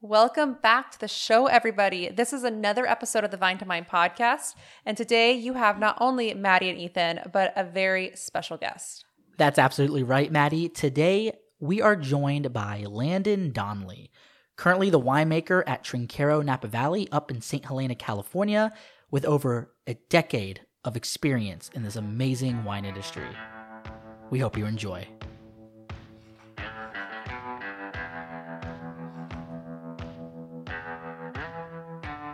Welcome back to the show, everybody. This is another episode of the Vine to Mind podcast. And today you have not only Maddie and Ethan, but a very special guest. That's absolutely right, Maddie. Today we are joined by Landon Donnelly, currently the winemaker at Trinchero Napa Valley up in St. Helena, California, with over a decade of experience in this amazing wine industry. We hope you enjoy.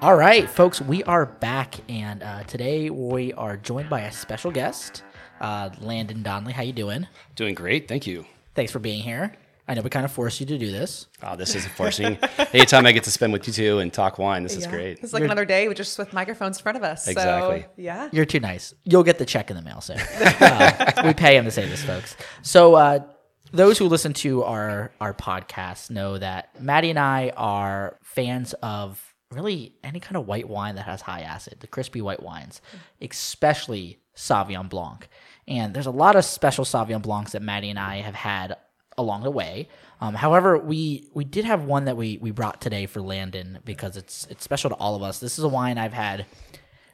All right, folks, we are back, and uh, today we are joined by a special guest, uh, Landon Donnelly. How you doing? Doing great, thank you. Thanks for being here. I know we kind of forced you to do this. Oh, this is forcing. Anytime I get to spend with you two and talk wine, this is great. It's like another day with just with microphones in front of us. Exactly. So, yeah. You're too nice. You'll get the check in the mail soon. Uh, we pay him to say this, folks. So, uh, those who listen to our our podcast know that Maddie and I are fans of really any kind of white wine that has high acid, the crispy white wines, especially Sauvignon Blanc. And there's a lot of special Sauvignon Blancs that Maddie and I have had along the way. Um, however, we we did have one that we we brought today for Landon because it's it's special to all of us. This is a wine I've had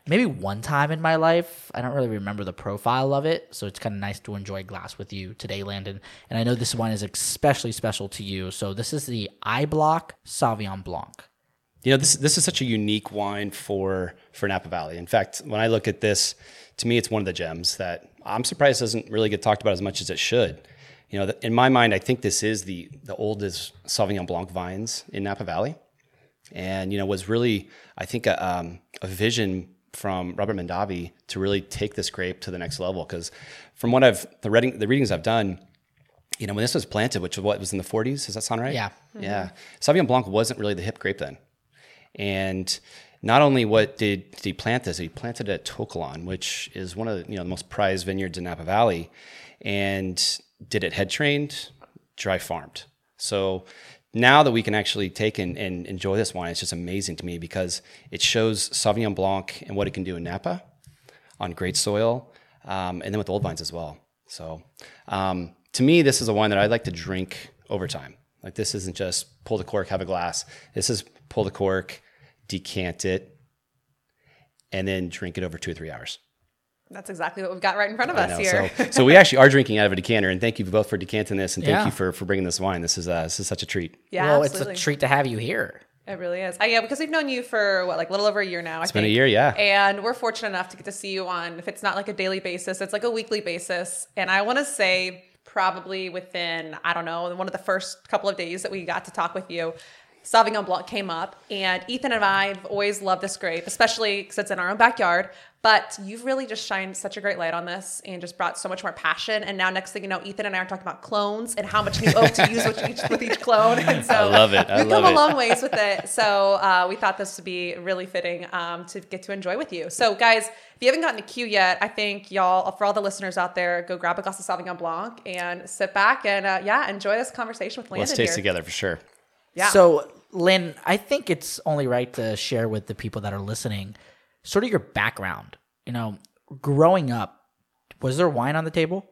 maybe one time in my life. I don't really remember the profile of it, so it's kind of nice to enjoy a glass with you today, Landon. And I know this wine is especially special to you. So this is the I Block Sauvignon Blanc. You know, this this is such a unique wine for for Napa Valley. In fact, when I look at this, to me, it's one of the gems that I'm surprised doesn't really get talked about as much as it should. You know, in my mind, I think this is the the oldest Sauvignon Blanc vines in Napa Valley, and you know, was really I think a, um, a vision from Robert Mondavi to really take this grape to the next level. Because from what I've the reading the readings I've done, you know, when this was planted, which was what was in the 40s, does that sound right? Yeah. Yeah. Sauvignon Blanc wasn't really the hip grape then. And not only what did, did he plant this, he planted it at To Kalon, which is one of the, you know the most prized vineyards in Napa Valley, and did it head trained, dry farmed. So now that we can actually take and, and enjoy this wine, it's just amazing to me because it shows Sauvignon Blanc and what it can do in Napa on great soil, um, and then with old vines as well. So um, to me, this is a wine that I'd like to drink over time. Like this isn't just pull the cork, have a glass. This is pull the cork, decant it, and then drink it over two or three hours. That's exactly what we've got right in front of I us know. here. So, so we actually are drinking out of a decanter, and thank you both for decanting this, and thank Yeah. you for for bringing this wine. This is uh, this is such a treat. yeah, well, absolutely. it's a treat to have you here. It really is. Uh, yeah, because we've known you for what, like a little over a year now. It's been a year, yeah. And we're fortunate enough to get to see you on, if it's not like a daily basis, it's like a weekly basis. And I want to say, probably within, I don't know, one of the first couple of days that we got to talk with you, Sauvignon Blanc came up. And Ethan and I have always loved this grape, especially because it's in our own backyard. But you've really just shined such a great light on this and just brought so much more passion. And now, next thing you know, Ethan and I are talking about clones and how much new oak to use with each, with each clone. And so I love it. I We've love come a long ways with it. So uh, we thought this would be really fitting um, to get to enjoy with you. So, guys, if you haven't gotten a cue yet, I think y'all, for all the listeners out there, go grab a glass of Sauvignon Blanc and sit back and, uh, yeah, enjoy this conversation with Landon Let's taste here. together for sure. Yeah. So, Lynn, I think it's only right to share with the people that are listening sort of your background. You know, growing up, was there wine on the table?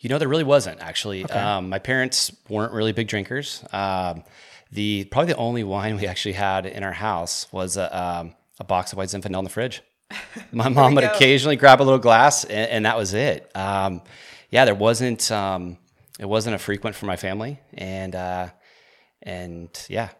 You know, there really wasn't actually. Um, my parents weren't really big drinkers. Um, the probably the only wine we actually had in our house was a, um, a box of White Zinfandel in the fridge. My mom would go. occasionally grab a little glass, and, and that was it. Um, yeah, there wasn't. Um, it wasn't a frequent for my family, and uh, and yeah,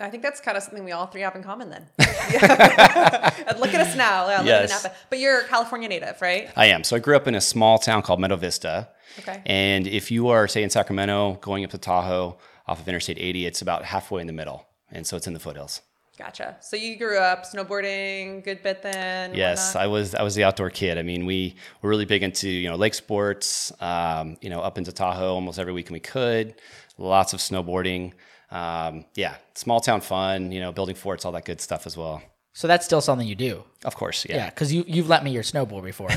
I think that's kind of something we all three have in common then. look at us now. Yeah, Yes. But you're a California native, right? I am. So I grew up in a small town called Meadow Vista. Okay. And if you are, say, in Sacramento, going up to Tahoe off of Interstate 80, it's about halfway in the middle, and so it's in the foothills. Gotcha. So you grew up snowboarding, good bit then. Yes. I was I was the outdoor kid. I mean, we were really big into you know lake sports. Um, you know, up into Tahoe almost every weekend we could. Lots of snowboarding. Um, yeah, small town fun. You know, building forts, all that good stuff as well. So that's still something you do. Of course, Yeah, yeah. because you you've lent me your snowboard before.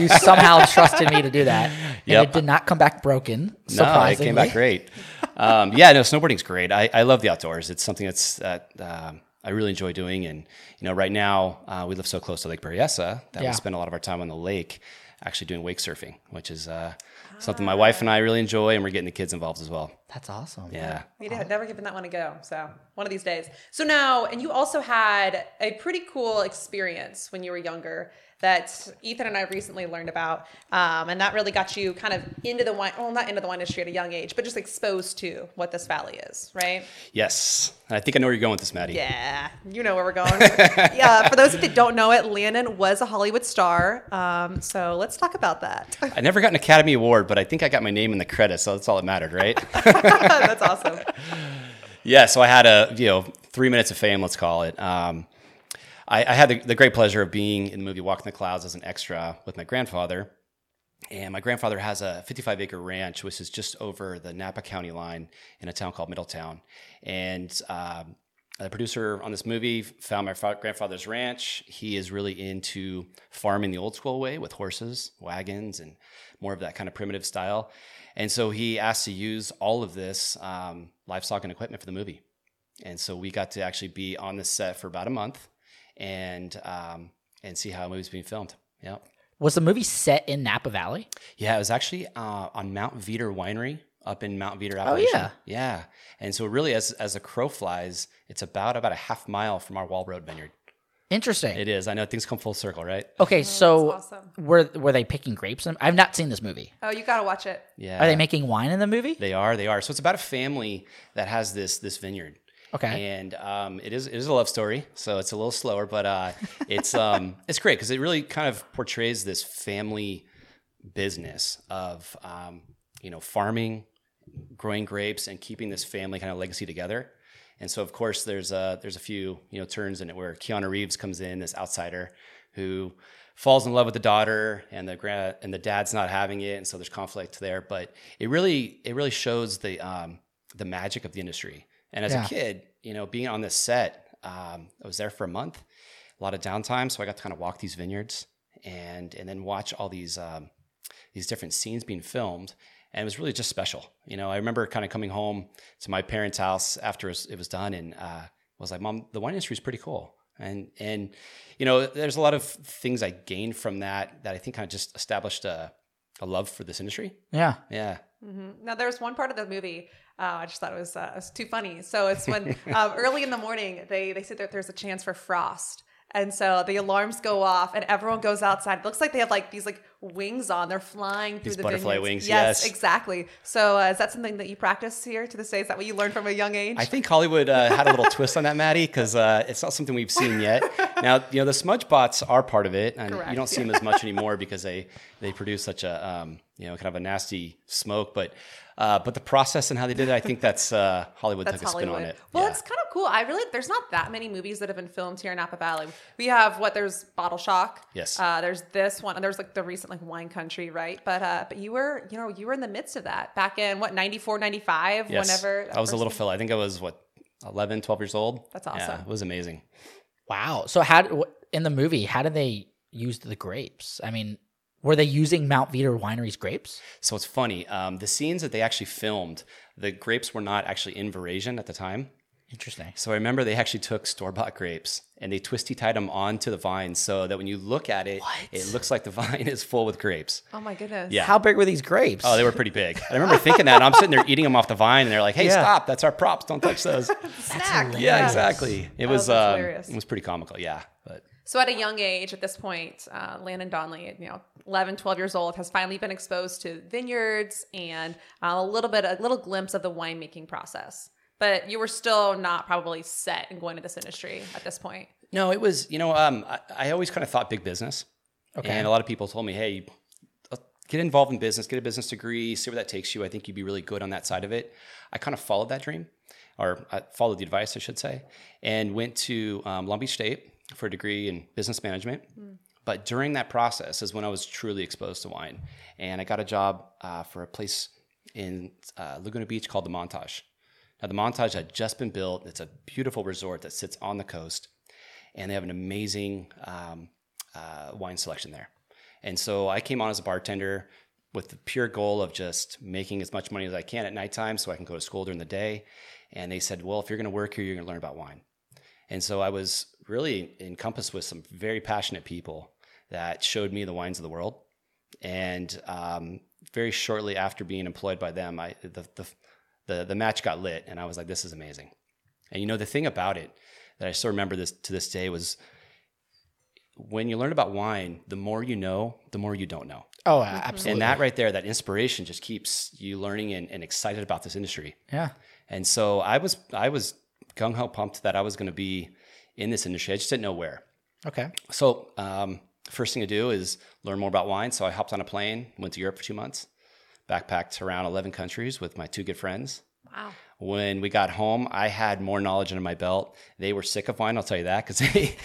you somehow trusted me to do that, and Yep. it did not come back broken. No, it came back great. Um, yeah, no, snowboarding's great. I, I love the outdoors. It's something that's that um, I really enjoy doing. And you know, right now uh, we live so close to Lake Berryessa that Yeah. we spend a lot of our time on the lake, actually doing wake surfing, which is uh, something my wife and I really enjoy, and we're getting the kids involved as well. That's awesome. Yeah. We had never given that one a go. So one of these days. So now, and you also had a pretty cool experience when you were younger that Ethan and I recently learned about, um, and that really got you kind of into the wine. Well, not into the wine industry at a young age, but just exposed to what this valley is, right? Yes. I think I know where you're going with this, Maddie. Yeah, you know where we're going. yeah, for those of you that don't know it, Landon was a Hollywood star. Um, so let's talk about that. I never got an Academy Award, but I think I got my name in the credits, so that's all that mattered, right? That's awesome. yeah. So I had a you know three minutes of fame, let's call it. Um, I, I had the, the great pleasure of being in the movie Walk in the Clouds as an extra with my grandfather. And my grandfather has a 55 acre ranch, which is just over the Napa County line in a town called Middletown. And um, the producer on this movie found my fa- grandfather's ranch. He is really into farming the old school way with horses, wagons, and more of that kind of primitive style. And so he asked to use all of this um, livestock and equipment for the movie. And so we got to actually be on the set for about a month and um, and see how a movie's being filmed. Yeah. Was the movie set in Napa Valley? Yeah, it was actually uh, on Mount Veeder Winery up in Mount Veeder, Oh, Appalachia. yeah. yeah. And so really, as as a crow flies, it's about about a half mile from our Wall Road vineyard. Interesting. It is. I know things come full circle, right? okay, so awesome. were were they picking grapes? In, I've not seen this movie. Oh, you got to watch it. Yeah. Are they making wine in the movie? They are. They are. So it's about a family that has this this vineyard. Okay. And um, it is it is a love story, so it's a little slower, but uh, it's um, it's great because it really kind of portrays this family business of um, you know farming, growing grapes, and keeping this family kind of legacy together. And so, of course, there's a there's a few you know turns in it where Keanu Reeves comes in, this outsider who falls in love with the daughter, and the gra- and the dad's not having it, and so there's conflict there. But it really it really shows the um, the magic of the industry. And as Yeah. a kid, you know, being on this set, um, I was there for a month, a lot of downtime, so I got to kind of walk these vineyards and and then watch all these um, these different scenes being filmed. And it was really just special. You know, I remember kind of coming home to my parents' house after it was, it was done and uh, was like, Mom, the wine industry is pretty cool. And, and, you know, there's a lot of things I gained from that that I think kind of just established a, a love for this industry. Yeah. Yeah. Now, there's one part of the movie uh, I just thought it was, uh, it was too funny. So it's when um, early in the morning they they say that there's a chance for frost, and so the alarms go off and everyone goes outside. It looks like they have like these like wings on. They're flying through These the butterfly vineyards. wings, Yes, yes. exactly. So uh, is that something that you practice here to this day? Is that what you learned from a young age? I think Hollywood uh, had a little twist on that, Maddie, because uh, it's not something we've seen yet. Now, you know, the smudge pots are part of it, and Correct, you don't see them as much anymore because they they produce such a um, you know kind of a nasty smoke. But uh, but the process and how they did it, I think that's uh, Hollywood That's took a spin Hollywood. on it. Well, Yeah. it's kind of cool. I really there's not that many movies that have been filmed here in Napa Valley. We have what there's Bottle Shock. Yes. Uh, there's this one, and there's like the recent like Wine Country, right? But uh, but you were you know you were in the midst of that back in what 94, 95, yes, whenever I was a little came- fella. I think I was what 11, 12 years old. That's Yeah, awesome. it was amazing. Wow. So how wh- in the movie, how did they use the grapes? I mean, were they using Mount Veeder Winery's grapes? So it's funny. Um, the scenes that they actually filmed, the grapes were not actually in Veraison at the time. Interesting. So I remember they actually took store bought grapes and they twisty tied them onto the vine so that when you look at it, it looks like the vine is full with grapes. Oh my goodness. Yeah. How big were these grapes? Oh, they were pretty big. I remember thinking that. And I'm sitting there eating them off the vine, and they're like, "Hey, Yeah. stop! That's our props. Don't touch those." Snack. yeah, exactly. It was that's um, hilarious. it was pretty comical. Yeah, but So at a young age, at this point, uh, Landon Donnelly, you know, 11, 12 years old, has finally been exposed to vineyards and uh, a little bit, a little glimpse of the winemaking process. But you were still not probably set in going to this industry at this point. no, it was. You know, um, I, I always kind of thought big business. Okay. And a lot of people told me, "Hey, uh, get involved in business, get a business degree, see where that takes you. I think you'd be really good on that side of it." I kind of followed that dream, or I followed the advice, I should say, and went to um, Long Beach State for a degree in business management. But during that process is when I was truly exposed to wine, and I got a job uh, for a place in uh, Laguna Beach called the Montage. Now, the Montage had just been built. It's a beautiful resort that sits on the coast, and they have an amazing um, uh, wine selection there. And so I came on as a bartender with the pure goal of just making as much money as I can at nighttime so I can go to school during the day. And they said, well, if you're going to work here, you're going to learn about wine. And so I was really encompassed with some very passionate people that showed me the wines of the world. And um, very shortly after being employed by them, I the, the the the match got lit, and I was like, this is amazing. And you know, the thing about it that I still remember this to this day was when you learn about wine, the more you know, the more you don't know. Oh, absolutely. And that right there, that inspiration just keeps you learning and, and excited about this industry. yeah. And so I was I was gung ho pumped that I was going to be in this industry. I just didn't know where. Okay. So um, first thing to do is learn more about wine. So I hopped on a plane, went to Europe for two months, backpacked around eleven countries with my two good friends. Wow. When we got home, I had more knowledge under my belt. They were sick of wine, I'll tell you that, because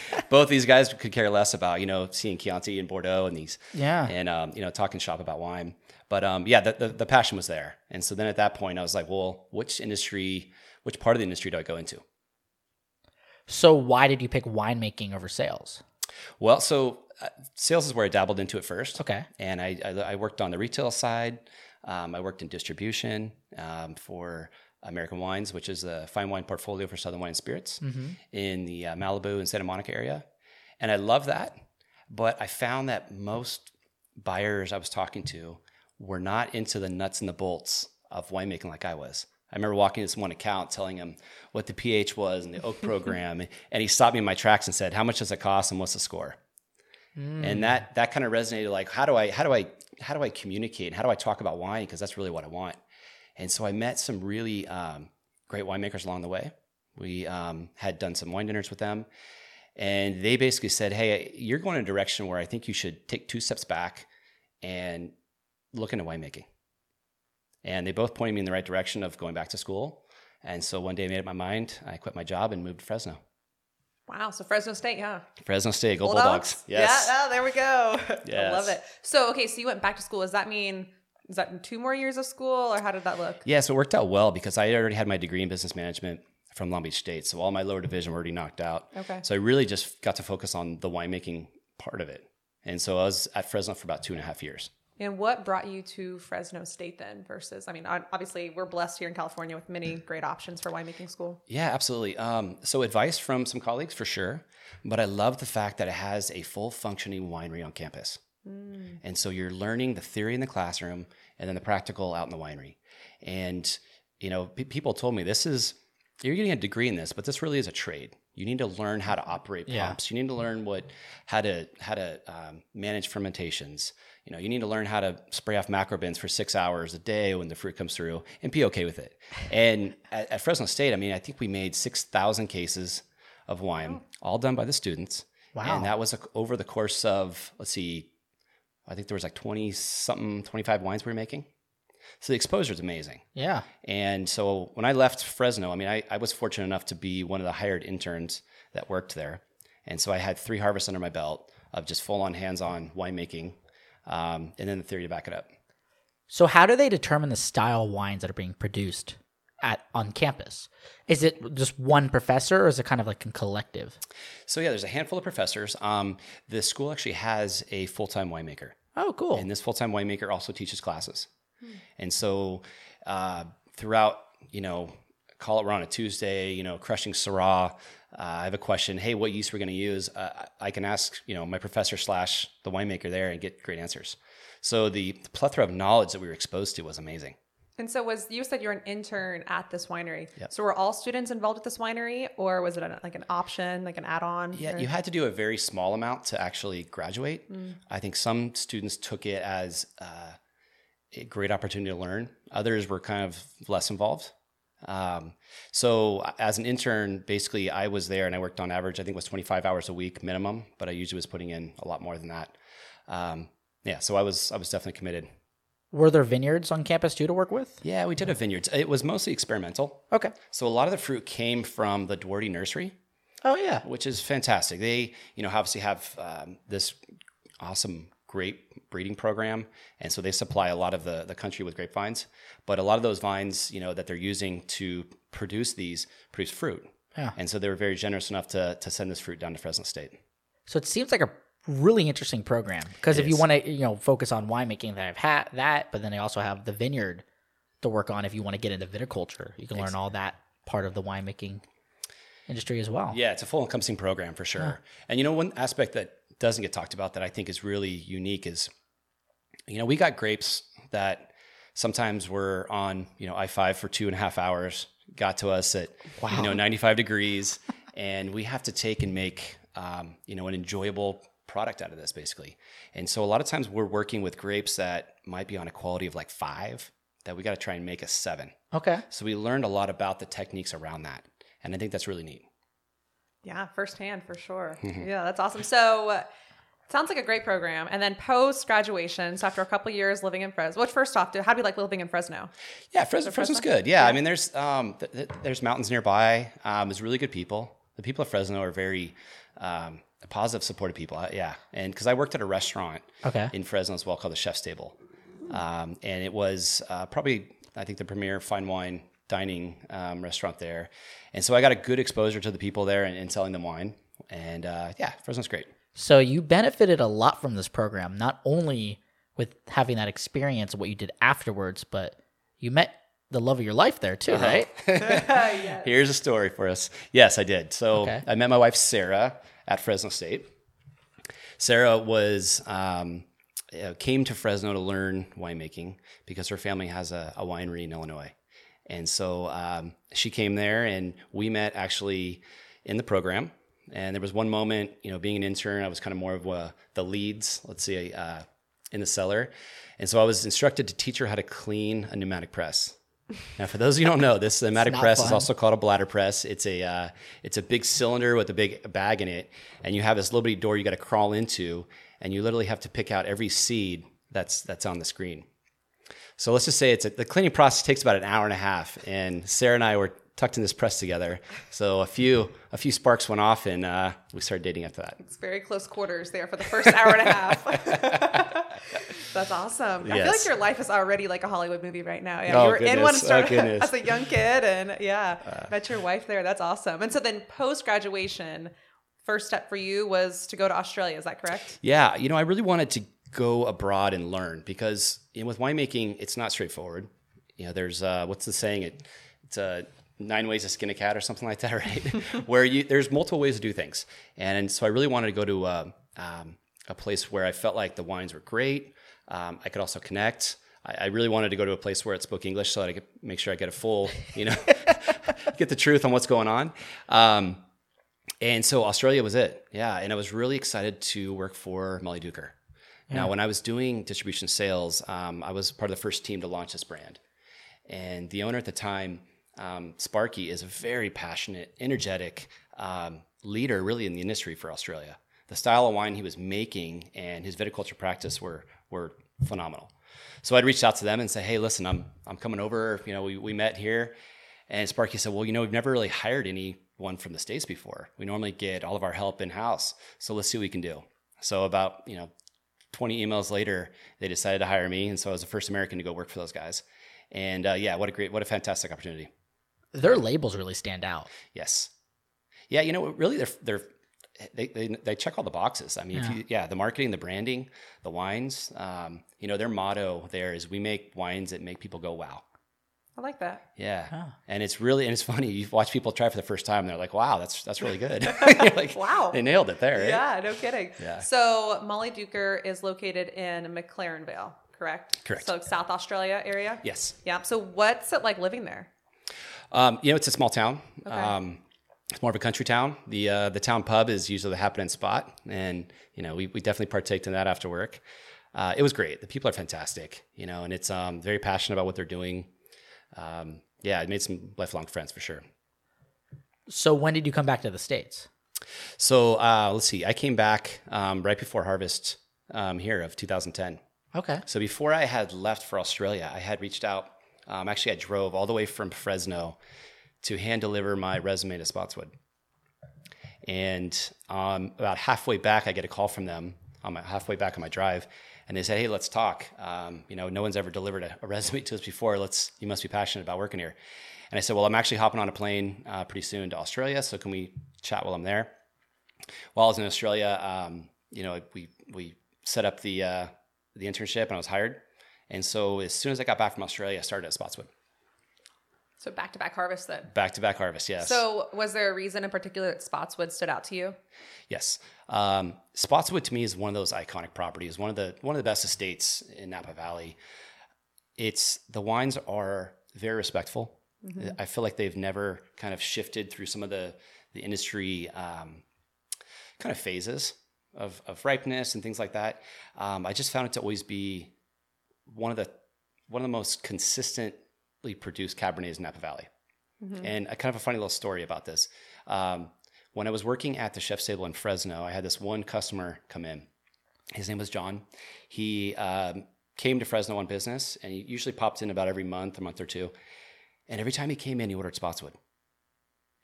both these guys could care less about you know seeing Chianti and Bordeaux and these Yeah. and um, you know talking shop about wine. But um, yeah, the, the, the passion was there, and so then at that point, I was like, well, which industry, which part of the industry do I go into? So why did you pick winemaking over sales? Well, so uh, sales is where I dabbled into it first. Okay. And I, I, I worked on the retail side. Um, I worked in distribution um, for American Wines, which is a fine wine portfolio for Southern Wine and Spirits in the uh, Malibu and Santa Monica area. And I love that. But I found that most buyers I was talking to were not into the nuts and the bolts of winemaking like I was. I remember walking to this one account telling him what the pH was and the oak program. and he stopped me in my tracks and said, How much does it cost and what's the score? and that that kind of resonated like how do i how do i how do i communicate how do i talk about wine because that's really what i want and so i met some really um, great winemakers along the way we um, had done some wine dinners with them and they basically said hey you're going in a direction where i think you should take two steps back and look into winemaking and they both pointed me in the right direction of going back to school and so one day i made up my mind i quit my job and moved to fresno Wow. So Fresno State, yeah. fresno state gold bulldogs yes Yeah. Oh, there we go. I love it. So okay, so you went back to school. Does that mean is that two more years of school, or how did that look? Yeah, so it worked out well because I already had my degree in business management from Long Beach State. So all my lower division were already knocked out. Okay. So I really just got to focus on the winemaking part of it. And so I was at Fresno for about two and a half years. And what brought you to Fresno State then? Versus, I mean, obviously we're blessed here in California with many great options for winemaking school. Yeah, absolutely. Um, so advice from some colleagues for sure, but I love the fact that it has a full functioning winery on campus. And so you're learning the theory in the classroom and then the practical out in the winery. And you know, pe- people told me this is you're getting a degree in this, but this really is a trade. You need to learn how to operate Yeah. pumps. You need to learn what how to how to um, manage fermentations. You know, you need to learn how to spray off macro bins for six hours a day when the fruit comes through, and be okay with it. And at, at Fresno State, I mean, I think we made six thousand cases of wine, all done by the students. Wow. And that was a, over the course of let's see, I think there was like twenty something, twenty five wines we were making. So the exposure is amazing. Yeah. And so when I left Fresno, I mean, I, I was fortunate enough to be one of the hired interns that worked there. And so I had three harvests under my belt of just full on hands on winemaking um, and then the theory to back it up. So how do they determine the style wines that are being produced at on campus? Is it just one professor or is it kind of like a collective? So yeah, there's a handful of professors. Um, the school actually has a full time winemaker. Oh, cool. And this full time winemaker also teaches classes. And so uh, throughout, you know, call it we're on a Tuesday, you know, crushing Syrah. Uh, I have a question. Hey, what yeast we're going to use? Uh, I can ask, you know, my professor slash the winemaker there and get great answers. So the plethora of knowledge that we were exposed to was amazing. And so was you said you're an intern at this winery. So were all students involved with this winery, or was it like an option, like an add-on? Yeah, or- you had to do a very small amount to actually graduate. I think some students took it as uh, a great opportunity to learn. Others were kind of less involved. Um, so as an intern, basically I was there and I worked on average, I think it was 25 hours a week minimum, but I usually was putting in a lot more than that. Um, yeah, so I was I was definitely committed. Were there vineyards on campus too to work with? Yeah, we did a vineyard. It was mostly experimental. Okay. So a lot of the fruit came from the Duarte Nursery. Oh yeah. which is fantastic. They, you know, obviously have um, this awesome grape breeding program, and so they supply a lot of the the country with grapevines. But a lot of those vines, you know, that they're using to produce these produce fruit. Yeah. And so they were very generous enough to to send this fruit down to Fresno State. So it seems like a really interesting program because if you want to, you know, focus on winemaking, that I've had that, but then they also have the vineyard to work on. If you want to get into viticulture, you can learn all that part of the winemaking industry as well. Yeah, it's a full encompassing program for sure. And you know, one aspect that doesn't get talked about that I think is really unique is, you know, we got grapes that Sometimes we're on, you know, I five for two and a half hours. Got to us at, you know, 95 degrees, and we have to take and make, um, you know, an enjoyable product out of this, basically. And so a lot of times we're working with grapes that might be on a quality of like five, that we got to try and make a seven. Okay. So we learned a lot about the techniques around that, and I think that's really neat. Yeah, firsthand for sure. Mm-hmm. Yeah, that's awesome. So, uh, sounds like a great program. And then post graduation, so after a couple years living in Fresno, what first off, how do you like living in Fresno? Yeah, Fresno, Fresno's good. Yeah, I mean, there's um, th- th- there's mountains nearby. Um, there's really good people. The people of Fresno are very um, positive, supportive people. Uh, yeah, and because I worked at a restaurant Okay. in Fresno as well called the Chef's Table, um, and it was uh, probably I think the premier fine wine dining um, restaurant there, and so I got a good exposure to the people there and, and selling them wine. And uh, yeah, Fresno's great. So you benefited a lot from this program, not only with having that experience of what you did afterwards, but you met the love of your life there too, right? Here's a story for us. Yes, I did. So Okay. I met my wife Sarah at Fresno State. Sarah was um, uh, came to Fresno to learn winemaking because her family has a, a winery in Illinois, and so um, she came there, and we met actually in the program. And there was one moment, you know, being an intern, I was kind of more of uh, the leads, let's say, uh, in the cellar, and so I was instructed to teach her how to clean a pneumatic press. Now, for those of you who don't know, this pneumatic press is also called a bladder press. It's a uh, it's a big cylinder with a big bag in it, and you have this little bitty door you got to crawl into, and you literally have to pick out every seed that's that's on the screen. So let's just say it's a, the cleaning process takes about an hour and a half, and Sarah and I were tucked in this press together. So a few a few sparks went off, and uh, we started dating after that. It's very close quarters there for the first hour and a half. That's awesome. I feel like your life is already like a Hollywood movie right now. Yeah, Oh, you were in one goodness. Oh, goodness. Uh. as a young kid, and yeah, met your wife there. That's awesome. And so then post graduation, first step for you was to go to Australia. Is that correct? Yeah, you know, I really wanted to go abroad and learn because you know, with winemaking, it's not straightforward. You know, there's uh, what's the saying? It it's uh, nine ways to skin a cat or something like that, right? where you there's multiple ways to do things, and so I really wanted to go to uh, um, a place where I felt like the wines were great. Um, I could also connect. I, I really wanted to go to a place where it spoke English so that I could make sure I get a full, you know, get the truth on what's going on. Um, and so Australia was it. Yeah. And I was really excited to work for Mollydooker. Now, when I was doing distribution sales, um, I was part of the first team to launch this brand. And the owner at the time, um, Sparky, is a very passionate, energetic um, leader, really, in the industry for Australia. The style of wine he was making and his viticulture practice were were phenomenal. So I'd reached out to them and say, "Hey, listen, I'm I'm coming over. You know, we we met here." And Sparky said, "Well, you know, we've never really hired anyone from the states before. We normally get all of our help in house. So let's see what we can do." So about you know 20 emails later, they decided to hire me, and so I was the first American to go work for those guys. And uh, yeah, what a great, what a fantastic opportunity. Their labels really stand out. Yes, yeah, you know, really, they're they're they they, they check all the boxes. I mean, yeah. If you, yeah, the marketing, the branding, the wines. Um, you know, their motto there is we make wines that make people go wow. I like that. Yeah, Huh. and it's really and it's funny. You watch people try for the first time, and they're like, "Wow, that's that's really good." Like, Wow. they nailed it there." Right? Yeah, no kidding. Yeah. So Mollydooker is located in McLaren Vale, correct? Correct. So South Australia area. Yes. Yeah. So what's it like living there? Um, you know, it's a small town. Okay. Um, it's more of a country town. The uh, the town pub is usually the happening spot, and you know, we, we definitely partaked in that after work. Uh, it was great. The people are fantastic, you know, and it's um, very passionate about what they're doing. Um, yeah, I made some lifelong friends for sure. So when did you come back to the states? So uh, let's see. I came back um, right before harvest um, here of 2010. Okay. So before I had left for Australia, I had reached out. Um, actually, I drove all the way from Fresno to hand deliver my resume to Spottswoode. And um, about halfway back, I get a call from them on my halfway back on my drive, and they said, "Hey, let's talk. Um, you know, no one's ever delivered a, a resume to us before. Let's. You must be passionate about working here." And I said, "Well, I'm actually hopping on a plane uh, pretty soon to Australia, so can we chat while I'm there?" While I was in Australia, um, you know, we we set up the uh, the internship, and I was hired. And so as soon as I got back from Australia, I started at Spottswoode. So back to back harvest then. Back to back harvest, yes. So was there a reason in particular that Spottswoode stood out to you? Yes, um, Spottswoode to me is one of those iconic properties. One of the one of the best estates in Napa Valley. it's the wines are very respectful. I feel like they've never kind of shifted through some of the the industry um, kind of phases of, of ripeness and things like that. Um, I just found it to always be one of the one of the most consistently produced Cabernets in Napa Valley. And a kind of a funny little story about this. Um, when I was working at the chef's table in Fresno, I had this one customer come in. His name was John. He um, came to Fresno on business, and he usually popped in about every month, a month or two. And every time he came in, he ordered Spottswoode.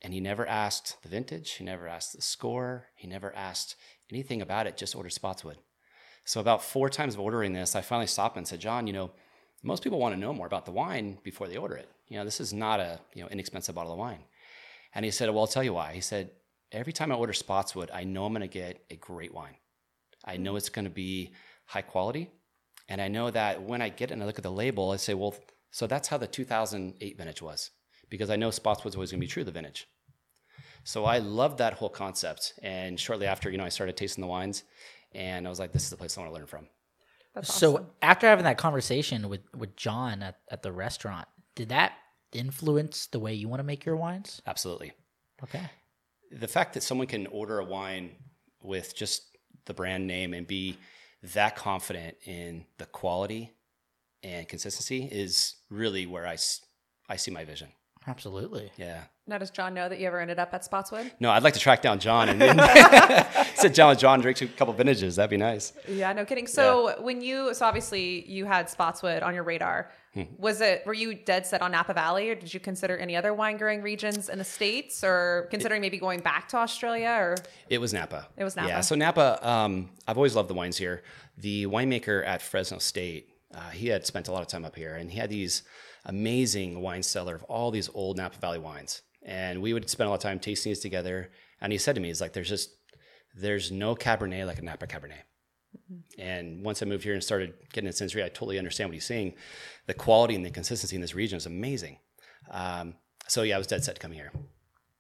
And he never asked the vintage, he never asked the score, he never asked anything about it, just ordered Spottswoode. So about four times of ordering this, I finally stopped and said, John, you know, most people want to know more about the wine before they order it. You know, this is not a you know inexpensive bottle of wine. And he said, Well, I'll tell you why. He said, Every time I order Spottswoode, I know I'm going to get a great wine. I know it's going to be high quality. And I know that when I get it and I look at the label, I say, Well, so that's how the 2008 vintage was, because I know Spottswoode's always going to be true to the vintage. So I loved that whole concept. And shortly after, you know, I started tasting the wines, and I was like, This is the place I want to learn from. That's So awesome. after having that conversation with with John at, at the restaurant, did that influence the way you want to make your wines? Absolutely. Okay. the fact that someone can order a wine with just the brand name and be that confident in the quality and consistency is really where I, I see my vision. Absolutely. Yeah. Now, does John know that you ever ended up at Spottswoode? No, I'd like to track down John and then sit down with John, drink a couple vintages. That'd be nice. Yeah, no kidding. So when you, so obviously you had Spottswoode on your radar. Hmm. Was it, were you dead set on Napa Valley or did you consider any other wine growing regions in the States or considering maybe going back to Australia or? It was Napa. It was Napa. Yeah. So Napa, um, I've always loved the wines here. The winemaker at Fresno State, uh, he had spent a lot of time up here, and he had these amazing wine cellar of all these old Napa Valley wines. And we would spend a lot of time tasting these together. And he said to me, "He's like, there's just there's no Cabernet like a Napa Cabernet." And once I moved here and started getting into sensory, I totally understand what he's saying. The quality and the consistency in this region is amazing. Um, so yeah, I was dead set to come here.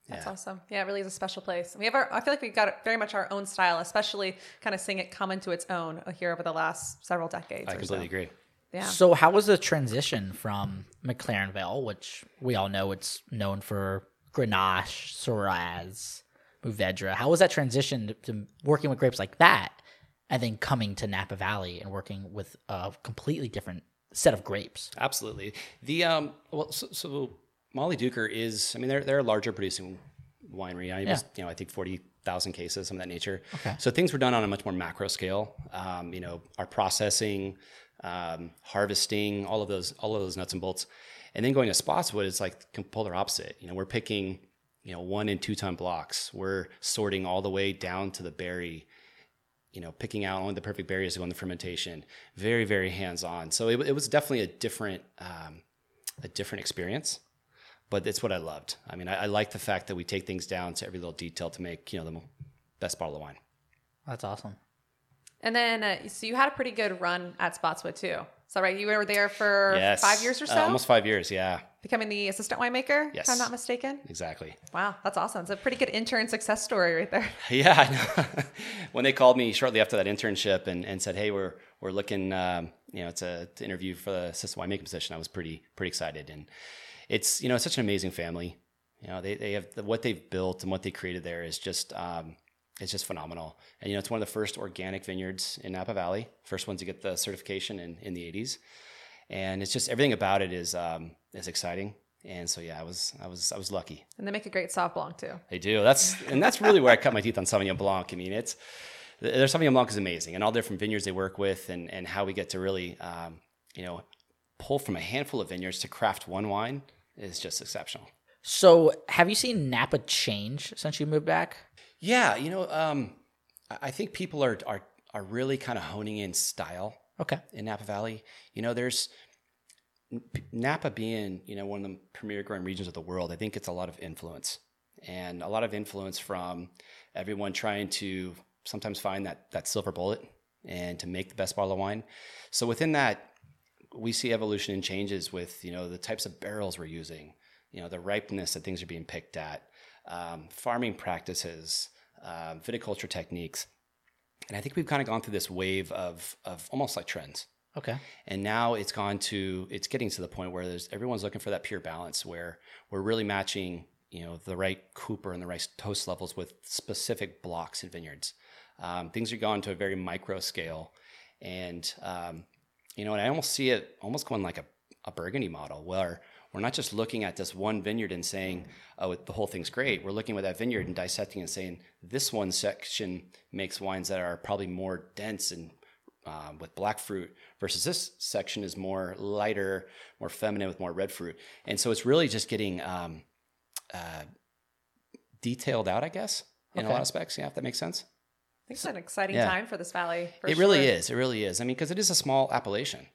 That's Yeah. awesome. Yeah, it really is a special place. We have our, I feel like we've got very much our own style, especially kind of seeing it come into its own here over the last several decades. I completely so. agree. Yeah. So how was the transition from McLaren Vale, which we all know it's known for Grenache, Shiraz, Mourvedre. How was that transition to, to working with grapes like that, and then coming to Napa Valley and working with a completely different set of grapes? Absolutely. The um well so, so Mollydooker is I mean they're they're a larger producing winery. I was you know I think forty thousand cases some of that nature. Okay. So things were done on a much more macro scale. Um, you know our processing, um, harvesting, all of those all of those nuts and bolts, and then going to Spottswoode it's like the polar opposite. You know we're picking you know one and two ton blocks. We're sorting all the way down to the berry you know, picking out only the perfect berries to go in the fermentation. Very, very hands-on. So it, it was definitely a different, um, a different experience. But it's what I loved. I mean, I, I like the fact that we take things down to every little detail to make you know the best bottle of wine. That's awesome. And then, uh, so you had a pretty good run at Spottswoode too. So right, you were there for Yes, five years or Uh, so, almost five years. Yeah, becoming the assistant winemaker. Yes. if I'm not mistaken. exactly. Wow, that's awesome. It's a pretty good intern success story right there. Yeah, I know. when they called me shortly after that internship and, and said, "Hey, we're we're looking, um, you know, to, to interview for the assistant winemaking position," I was pretty pretty excited. And it's you know it's such an amazing family. You know, they they have what they've built and what they created there is just um, it's just phenomenal. And you know, it's one of the first organic vineyards in Napa Valley, first ones to get the certification in in the '80s. And it's just everything about it is um, is exciting. And so yeah, I was I was I was lucky. And they make a great Sauv Blanc too. They do. That's and that's really where I cut my teeth on Sauvignon Blanc. I mean, it's their Sauvignon Blanc is amazing, and all the different vineyards they work with, and and how we get to really, um, you know, pull from a handful of vineyards to craft one wine is just exceptional. So, have you seen Napa change since you moved back? Yeah, you know, um, I think people are are are really kind of honing in style Okay. in Napa Valley. You know, there's Napa being you know one of the premier growing regions of the world. I think it's a lot of influence and a lot of influence from everyone trying to sometimes find that that silver bullet and to make the best bottle of wine. So within that, we see evolution and changes with you know the types of barrels we're using, you know the ripeness that things are being picked at, um, farming practices, um, viticulture techniques, and I think we've kind of gone through this wave of of almost like trends Okay. And now it's gone to it's getting to the point where there's everyone's looking for that pure balance where we're really matching you know the right cooper and the right toast levels with specific blocks and vineyards. Um, things are gone to a very micro scale, and um, you know, and I almost see it almost going like a, a Burgundy model where we're not just looking at this one vineyard and saying, "Oh, the whole thing's great." We're looking at that vineyard and dissecting and saying, "This one section makes wines that are probably more dense and um, with black fruit versus this section is more lighter, more feminine with more red fruit. And so it's really just getting um, uh, detailed out, I guess, in a lot of specs. Yeah, if that makes sense. I think it's an exciting Yeah. time for this valley. for it really is. It really is. I mean, because it is a small appellation.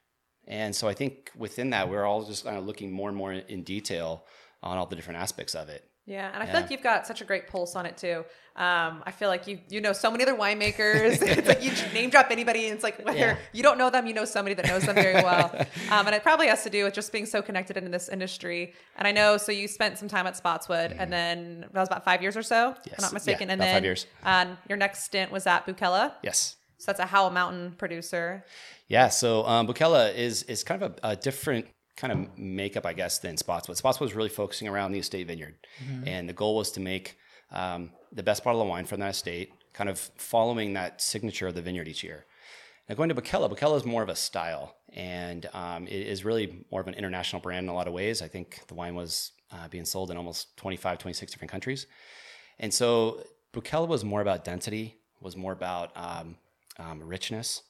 And so I think within that, we're all just kind of looking more and more in detail on all the different aspects of it. Yeah, and I Yeah. feel like you've got such a great pulse on it too. Um, I feel like you you know so many other winemakers. it's like you name drop anybody, and it's like whether Yeah. you don't know them, you know somebody that knows them very well. um, and it probably has to do with just being so connected in this industry. And I know, so you spent some time at Spottswoode, and then that was about five years or so, if I'm Mm-hmm. Not mistaken. Yeah, and then five years. Um, your next stint was at Buccella. Yes. So that's a Howell Mountain producer. Yeah, so um, Buccella is is kind of a, a different kind of makeup, I guess, than Spottswoode. Spottswoode was really focusing around the estate vineyard, and the goal was to make um, the best bottle of wine from that estate, kind of following that signature of the vineyard each year. Now, going to Buccella, Buccella is more of a style, and um, it is really more of an international brand in a lot of ways. I think the wine was uh, being sold in almost 25, 26 different countries. And so Buccella was more about density, was more about um, um, richness,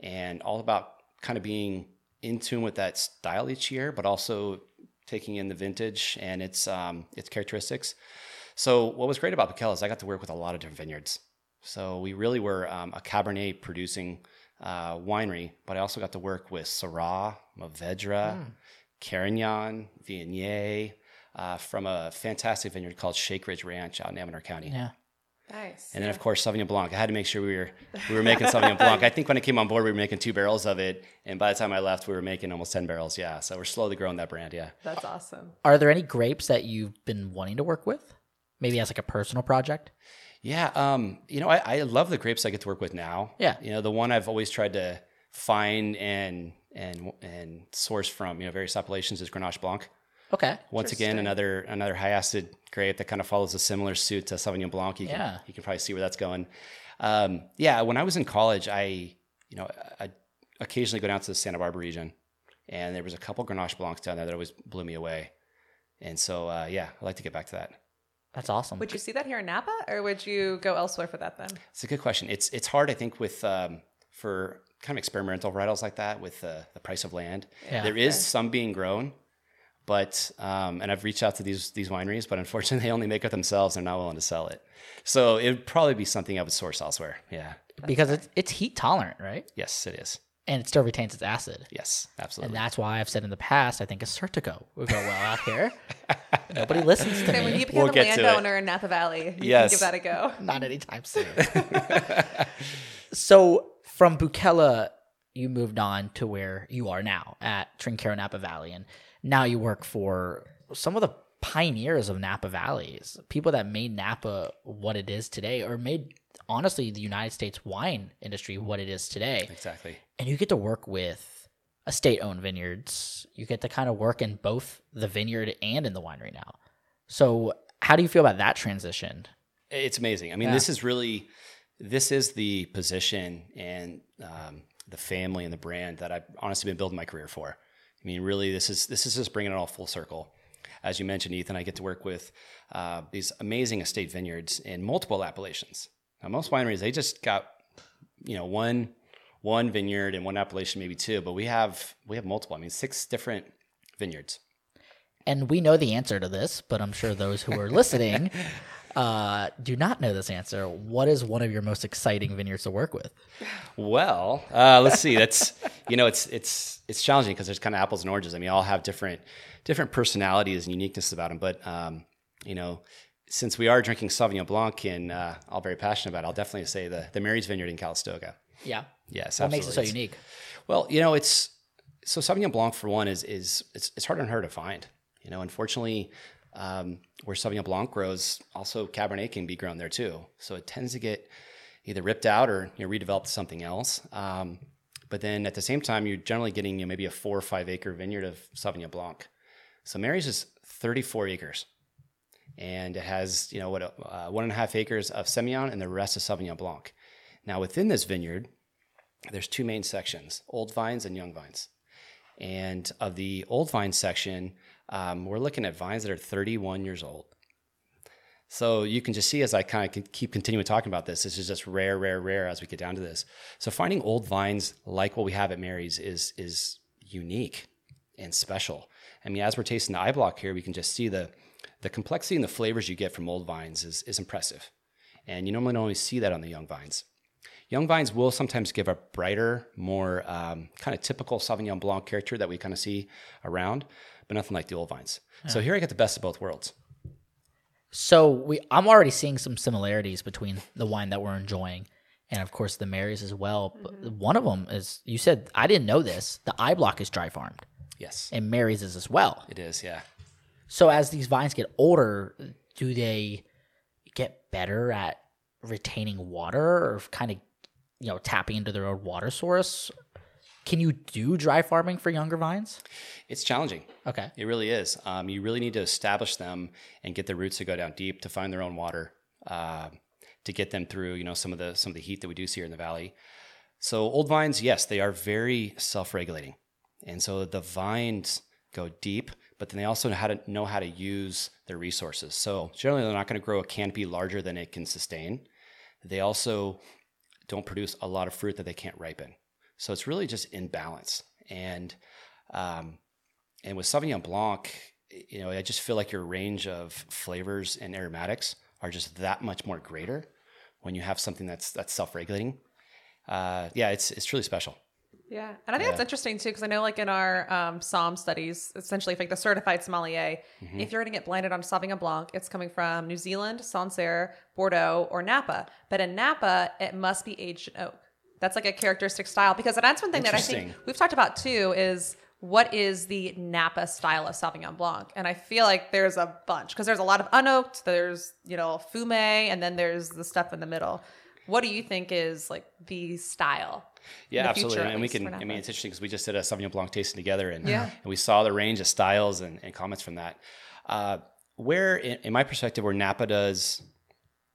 and all about kind of being in tune with that style each year, but also taking in the vintage and its um, its characteristics. So what was great about Buccella is I got to work with a lot of different vineyards. So we really were um, a Cabernet producing uh, winery, but I also got to work with Syrah, Mourvedre, Carignan, Viognier, uh, from a fantastic vineyard called Shake Ridge Ranch out in Amador County. Yeah. Nice. And then of course Sauvignon Blanc. I had to make sure we were we were making Sauvignon Blanc. I think when I came on board, we were making two barrels of it, and by the time I left, we were making almost ten barrels. Yeah, so we're slowly growing that brand. Yeah. that's awesome. Are there any grapes that you've been wanting to work with? Maybe as like a personal project? Yeah, um, you know, I, I love the grapes I get to work with now. Yeah. you know, the one I've always tried to find and and and source from, you know, various appellations is Grenache Blanc. Okay. Once again, another another high acid grape that kind of follows a similar suit to Sauvignon Blanc. You can, Yeah. you can probably see where that's going. Um, yeah, when I was in college, I you know I occasionally go down to the Santa Barbara region, and there was a couple Grenache Blancs down there that always blew me away. And so uh, yeah, I'd like to get back to that. That's awesome. Would you see that here in Napa, or would you go elsewhere for that then? It's a good question. It's it's hard, I think, with um, for kind of experimental varietals like that with uh, the price of land. Yeah. There is some being grown, but um, and I've reached out to these these wineries, but unfortunately, they only make it themselves. They're not willing to sell it. So it would probably be something I would source elsewhere. Yeah. because it's, it's heat tolerant, right? Yes, it is. And it still retains its acid. Yes, absolutely. And that's why I've said in the past, I think a Certico would go well out here. Nobody listens to Okay, when you become We'll a get to it. landowner in Napa Valley, you Yes. can give that a go. Not anytime soon. so from Buccella, you moved on to where you are now at Trinchero Napa Valley, and now you work for some of the pioneers of Napa Valleys, people that made Napa what it is today, or made honestly the United States wine industry what it is today. exactly. And you get to work with estate-owned vineyards. You get to kind of work in both the vineyard and in the winery now. So, how do you feel about that transition? It's amazing. I mean, Yeah. this is really, this is the position and um, the family and the brand that I've honestly been building my career for. I mean, really, this is this is just bringing it all full circle. As you mentioned, Ethan, I get to work with uh, these amazing estate vineyards in multiple appellations. Now, most wineries they just got you know one one vineyard and one appellation, maybe two, but we have we have multiple. I mean, six different vineyards. And we know the answer to this, but I'm sure those who are listening uh, do not know this answer. What is one of your most exciting vineyards to work with? Well, uh, let's see. That's you know, it's it's it's challenging because there's kind of apples and oranges. I mean, all have different different personalities and uniqueness about them. But um, you know, since we are drinking Sauvignon Blanc and uh, all very passionate about, it, I'll definitely say the the Mary's Vineyard in Calistoga. Yeah. Yes, What makes it so absolutely. unique? Well, you know, it's so Sauvignon Blanc for one is is it's, it's harder and harder to find. You know, unfortunately, um, where Sauvignon Blanc grows, also Cabernet can be grown there too. So it tends to get either ripped out or you know, redeveloped to something else. Um, But then at the same time, you're generally getting you know, maybe a four or five acre vineyard of Sauvignon Blanc. So Mary's is 34 acres, and it has you know what uh, one and a half acres of Semillon, and the rest of Sauvignon Blanc. Now within this vineyard, there's two main sections: old vines and young vines. And of the old vine section, um, we're looking at vines that are 31 years old. So you can just see as I kind of keep continuing talking about this, this is just rare, rare, rare as we get down to this. So finding old vines like what we have at Mary's is is unique and special. I mean, as we're tasting the eye block here, we can just see the the complexity and the flavors you get from old vines is is impressive. And you normally don't always see that on the young vines. Young vines will sometimes give a brighter, more um, kind of typical Sauvignon Blanc character that we kind of see around, but nothing like the old vines. So here I get the best of both worlds. So we, I'm already seeing some similarities between the wine that we're enjoying, and of course the Marys as well. But mm-hmm. one of them is you said I didn't know this. The eye block is dry farmed, Yes, and Marys is as well. it is. Yeah. So as these vines get older, do they get better at retaining water or kind of you know tapping into their own water source? Can you do dry farming for younger vines? It's challenging. Okay. It really is. Um, you really need to establish them and get the roots to go down deep to find their own water, uh, to get them through. You know some of the some of the heat that we do see here in the valley. So old vines, yes, they are very self-regulating, and so the vines go deep, but then they also know how to know how to use their resources. So generally, they're not going to grow a canopy larger than it can sustain. They also don't produce a lot of fruit that they can't ripen. So it's really just in balance. And um, and with Sauvignon Blanc, you know, I just feel like your range of flavors and aromatics are just that much more greater when you have something that's that's self-regulating. Uh, yeah, it's it's truly special. Yeah, and I think that's interesting too because I know, like in our um, Somm studies, essentially, like the certified sommelier, if you're going to get blinded on Sauvignon Blanc, it's coming from New Zealand, Sancerre, Bordeaux, or Napa. But in Napa, it must be aged in oak. That's like a characteristic style because that's one thing that I think we've talked about too is what is the Napa style of Sauvignon Blanc? And I feel like there's a bunch because there's a lot of unoaked, there's, you know, fume, and then there's the stuff in the middle. What do you think is like the style? Yeah, absolutely. future, and we can. I mean, it's interesting because we just did a Sauvignon Blanc tasting together, and Yeah. and we saw the range of styles and, and comments from that. Uh, where, in, in my perspective, where Napa does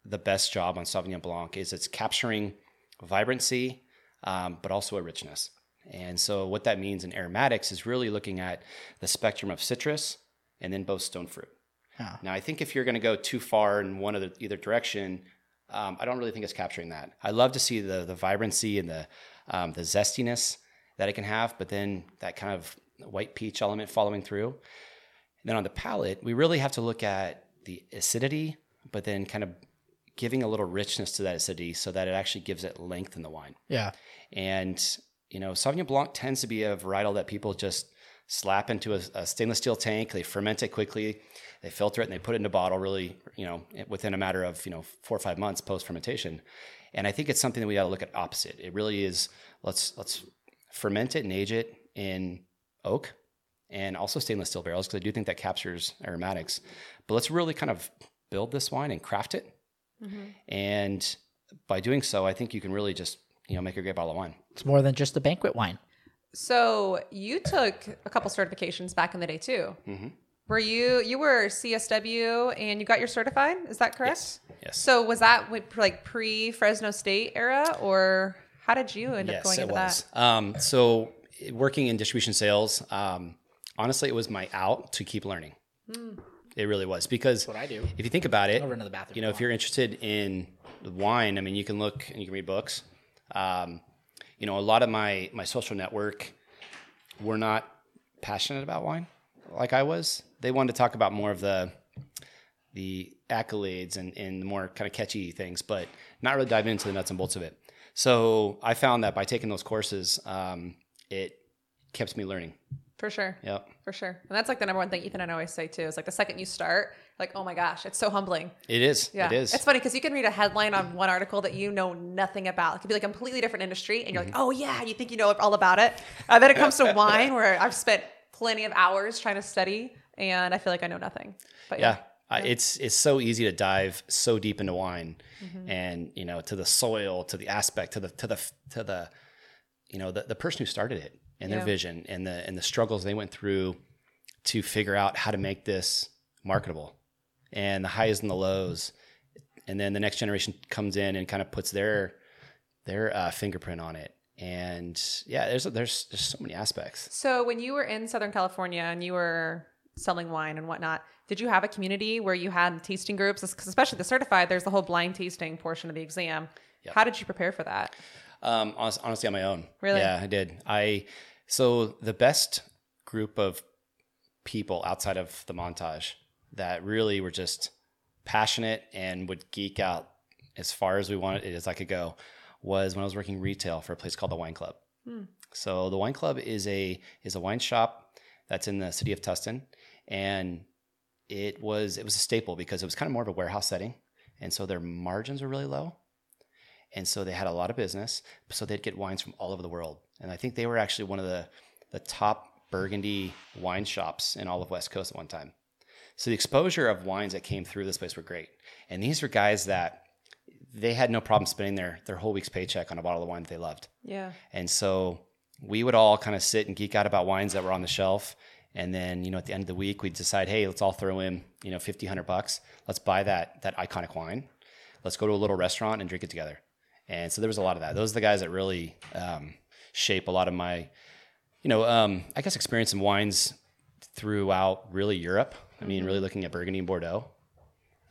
the best job on Sauvignon Blanc is it's capturing vibrancy, um, but also a richness. And so, what that means in aromatics is really looking at the spectrum of citrus and then both stone fruit. Yeah. Now, I think if you're going to go too far in one of the either direction, um, I don't really think it's capturing that. I love to see the the vibrancy and the um, the zestiness that it can have, but then that kind of white peach element following through. And then on the palate, we really have to look at the acidity, but then kind of giving a little richness to that acidity so that it actually gives it length in the wine. Yeah. And you know, Sauvignon Blanc tends to be a varietal that people just slap into a, a stainless steel tank. They ferment it quickly, they filter it, and they put it in a bottle. Really, you know, within a matter of you know four or five months post fermentation. And I think it's something that we got to look at opposite. It really is. Let's let's ferment it and age it in oak and also stainless steel barrels because I do think that captures aromatics. But let's really kind of build this wine and craft it. And by doing so, I think you can really just you know make a great bottle of wine. It's more than just a banquet wine. So you took a couple certifications back in the day too. Mm-hmm. Were you you were CSW and you got your certified? Is that correct? Yes. Yes. So was that with, like pre Fresno State era, or how did you end up going it into was. that? Um, so working in distribution sales, um, honestly, it was my out to keep learning. It really was because what I do. if you think about it, Over into the bathroom you know, if if you you're interested in wine, I mean, you can look and you can read books. Um, you know, a lot of my my social network were not passionate about wine like I was. They wanted to talk about more of the the accolades and, and the more kind of catchy things, but not really dive into the nuts and bolts of it. So I found that by taking those courses, um, it kept me learning. For sure. Yep. For sure. And that's like the number one thing Ethan and I always say too is like the second you start, like, oh my gosh, it's so humbling. It is. Yeah. It is. It's funny because you can read a headline on one article that you know nothing about. It could be like a completely different industry, and you're Mm-hmm. like, oh yeah, you think you know all about it. Uh, then it comes to wine, where I've spent plenty of hours trying to study, and I feel like I know nothing. But yeah. yeah. I, it's it's so easy to dive so deep into wine, Mm-hmm. and you know to the soil, to the aspect, to the to the to the you know, the, the person who started it and their vision and the and the struggles they went through to figure out how to make this marketable and the highs and the lows. And then the next generation comes in and kind of puts their their uh, fingerprint on it. And yeah, there's there's there's so many aspects. So when you were in Southern California and you were selling wine and whatnot, did you have a community where you had tasting groups? Because especially the certified, there's the whole blind tasting portion of the exam. How did you prepare for that? Um, honestly, on my own. Really? Yeah, I did. I so the best group of people outside of the montage that really were just passionate and would geek out as far as we wanted it as I could go was when I was working retail for a place called the Wine Club. Hmm. So the Wine Club is a is a wine shop that's in the city of Tustin, and it was it was a staple because it was kind of more of a warehouse setting, and so their margins were really low, and so they had a lot of business. So they'd get wines from all over the world, and I think they were actually one of the the top Burgundy wine shops in all of West Coast at one time. So the exposure of wines that came through this place were great, and these were guys that they had no problem spending their their whole week's paycheck on a bottle of wine that they loved. Yeah. And so we would all kind of sit and geek out about wines that were on the shelf. And then, you know, at the end of the week, we'd decide, hey, let's all throw in, you know, 50, 100 bucks. Let's buy that, that iconic wine. Let's go to a little restaurant and drink it together. And so there was a lot of that. Those are the guys that really um, shape a lot of my, you know, um, I guess experience in wines throughout really Europe. I mean, really looking at Burgundy and Bordeaux.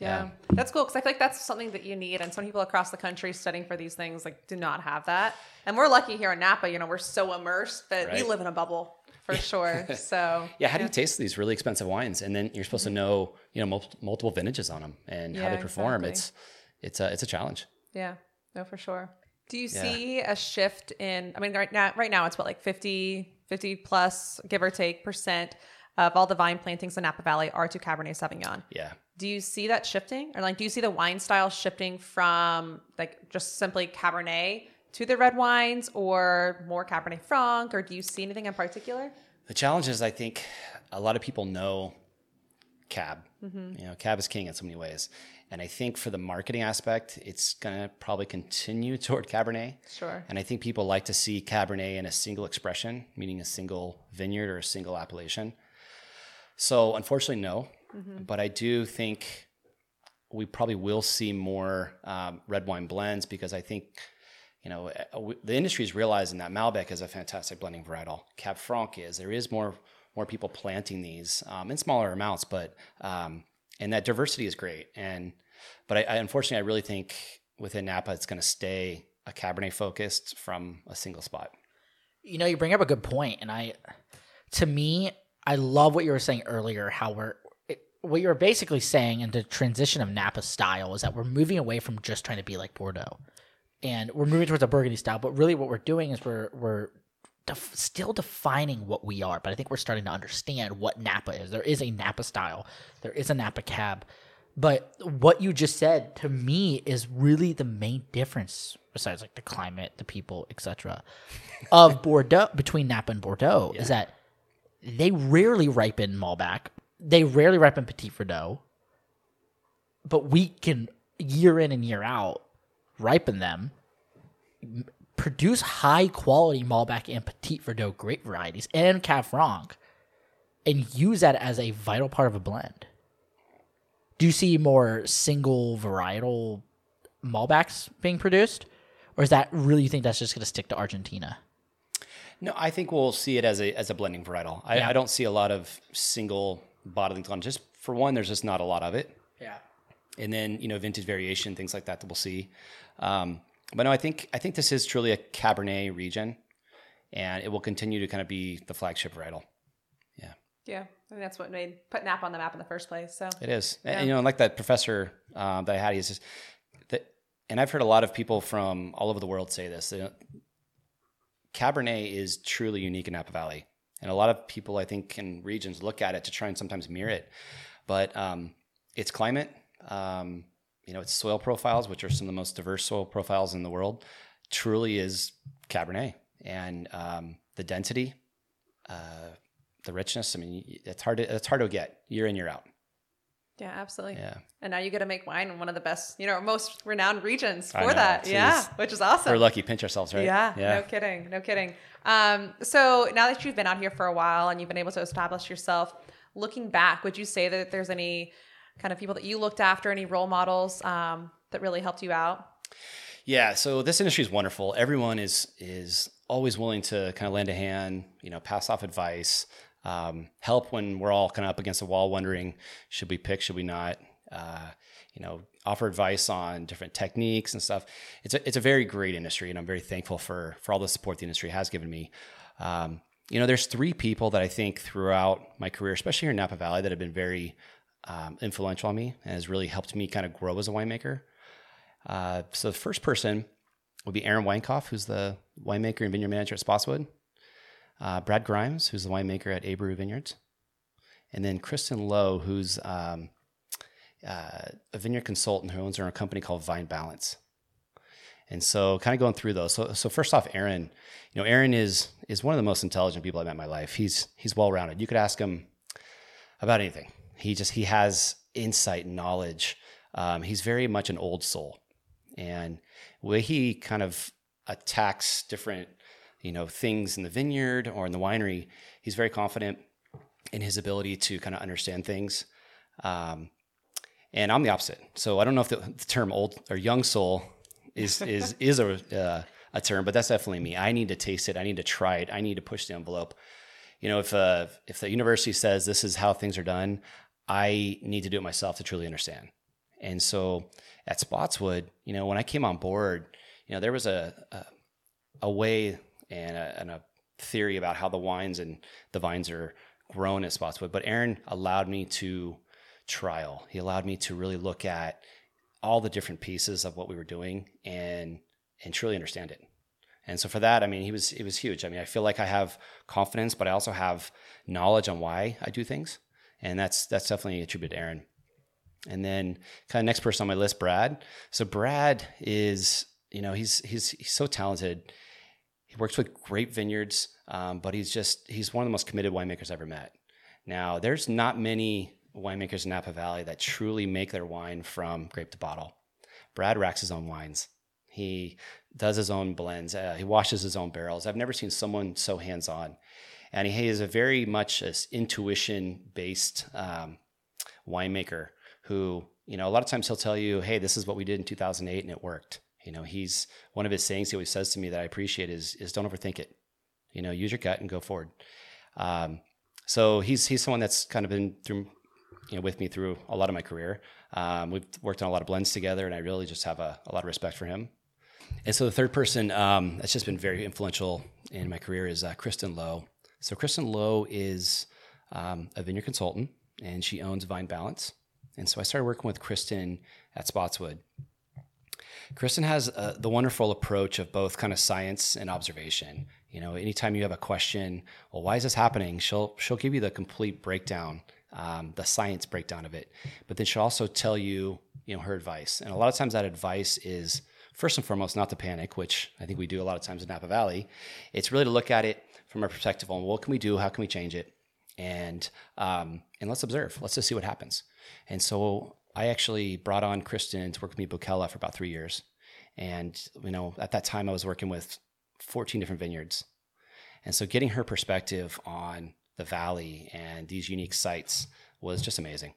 Yeah. That's cool because I feel like that's something that you need. And some people across the country studying for these things like do not have that. And we're lucky here in Napa, you know, we're so immersed that we live in a bubble for sure. So Yeah, how do you taste these really expensive wines? And then you're supposed to know, you know, mul- multiple vintages on them and how they perform. exactly. It's it's a it's a challenge. Yeah, no, for sure. Do you Yeah. see a shift in, I mean, right now, right now it's what, like 50, 50 plus, give or take, percent of all the vine plantings in Napa Valley are to Cabernet Sauvignon. Yeah. Do you see that shifting? Or like, do you see the wine style shifting from like just simply Cabernet to the red wines or more Cabernet Franc? Or do you see anything in particular? The challenge is, I think, a lot of people know cab. Mm-hmm. You know, cab is king in so many ways, and I think for the marketing aspect, it's gonna probably continue toward Cabernet. Sure. And I think people like to see Cabernet in a single expression, meaning a single vineyard or a single appellation. So, unfortunately, no. But I do think we probably will see more um, red wine blends because I think, you know, uh, the industry is realizing that Malbec is a fantastic blending varietal. Cab Franc is. There is more more people planting these um, in smaller amounts, but um, and that diversity is great. And but I, I unfortunately I really think within Napa it's going to stay a Cabernet focused from a single spot. You know, you bring up a good point, and I, to me, I love what you were saying earlier. How we're it, what you're basically saying in the transition of Napa style is that we're moving away from just trying to be like Bordeaux, and we're moving towards a Burgundy style. But really, what we're doing is we're we're def- still defining what we are. But I think we're starting to understand what Napa is. There is a Napa style. There is a Napa cab. But what you just said to me is really the main difference, besides like the climate, the people, etc., of Bordeaux between Napa and Bordeaux is that they rarely ripen Malbec. They rarely ripen Petit Verdot, but we can year in and year out ripen them, produce high quality Malbec and Petit Verdot grape varieties and Cab Franc, and use that as a vital part of a blend. Do you see more single varietal Malbecs being produced, or is that really you think that's just going to stick to Argentina? No, I think we'll see it as a as a blending varietal. I, Yeah. I don't see a lot of single bottling on. Just for one, there's just not a lot of it. Yeah. and then you know vintage variation things like that that we'll see um, but no i think i think this is truly a cabernet region and it will continue to kind of be the flagship varietal yeah Yeah. I think that's what made put Napa on the map in the first place. So it is and, you know like that professor um, that i had he's just that and i've heard a lot of people from all over the world say this cabernet is truly unique in napa valley and a lot of people i think in regions look at it to try and sometimes mirror it but um, its climate um, you know its soil profiles which are some of the most diverse soil profiles in the world truly is cabernet and um, the density uh, the richness i mean it's hard to it's hard to get year in year out Yeah, absolutely. Yeah. And now you get to make wine in one of the best, you know, most renowned regions for know. that. Jeez. Yeah, which is awesome. We're lucky, pinch ourselves, right? Yeah, Yeah. no kidding, no kidding. Um, so now that you've been out here for a while and you've been able to establish yourself, looking back, would you say that there's any kind of people that you looked after, any role models um, that really helped you out? Yeah, so this industry is wonderful. Everyone is is always willing to kind of lend a hand, you know, pass off advice, um, help when we're all kind of up against the wall, wondering should we pick, should we not, uh, you know, offer advice on different techniques and stuff. It's a it's a very great industry, and I'm very thankful for for all the support the industry has given me. Um, you know, there's three people that I think throughout my career, especially here in Napa Valley, that have been very um, influential on me and has really helped me kind of grow as a winemaker. Uh, so the first person would be Aaron Weinkauf, who's the winemaker and vineyard manager at Spottswoode. Uh, Brad Grimes, who's the winemaker at Abreu Vineyards. And then Kristen Lowe, who's um, uh, a vineyard consultant who owns her own company called Vine Balance. And so kind of going through those. So, so first off, Aaron, you know, Aaron is, is one of the most intelligent people I've met in my life. He's, he's well-rounded. You could ask him about anything. He just, he has insight and knowledge. Um, he's very much an old soul. And way he kind of attacks different you know things in the vineyard or in the winery he's very confident in his ability to kind of understand things. Um, and i'm the opposite. So i don't know if the, the term old or young soul is is is a uh, a term but that's definitely me. I need to taste it. I need to try it. I need to push the envelope. You know if uh, if the university says this is how things are done i need to do it myself to truly understand and so at Spottswoode, you know, when I came on board, you know, there was a a, a way and a, and a theory about how the wines and the vines are grown at Spottswoode. But Aaron allowed me to trial. He allowed me to really look at all the different pieces of what we were doing and and truly understand it. And so for that, I mean, he was it was huge. I mean, I feel like I have confidence, but I also have knowledge on why I do things, and that's that's definitely attributed to Aaron. And then kind of next person on my list, Brad. So Brad is, you know, he's he's he's so talented. He works with great vineyards, um, but he's just he's one of the most committed winemakers I've ever met. Now, there's not many winemakers in Napa Valley that truly make their wine from grape to bottle. Brad racks his own wines. He does his own blends. Uh, he washes his own barrels. I've never seen someone so hands on, and he is a very much intuition based um, winemaker who, you know, a lot of times he'll tell you, hey, this is what we did in 2008 and it worked. You know, he's one of his sayings he always says to me that I appreciate is, is don't overthink it. You know, use your gut and go forward. Um, so he's, he's someone that's kind of been through, you know, with me through a lot of my career. Um, we've worked on a lot of blends together and I really just have a, a lot of respect for him. And so the third person um, that's just been very influential in my career is uh, Kristen Lowe. So Kristen Lowe is um, a vineyard consultant and she owns Vine Balance. And so I started working with Kristen at Spottswoode. Kristen has uh, the wonderful approach of both kind of science and observation. You know, anytime you have a question, well, why is this happening? She'll she'll give you the complete breakdown, um, the science breakdown of it. But then she'll also tell you, you know, her advice. And a lot of times that advice is first and foremost not to panic, which I think we do a lot of times in Napa Valley. It's really to look at it from a perspective on what can we do, how can we change it, and um, and let's observe. Let's just see what happens. And so I actually brought on Kristen to work with me Buccella for about three years. And, you know, at that time I was working with 14 different vineyards. And so getting her perspective on the valley and these unique sites was just amazing.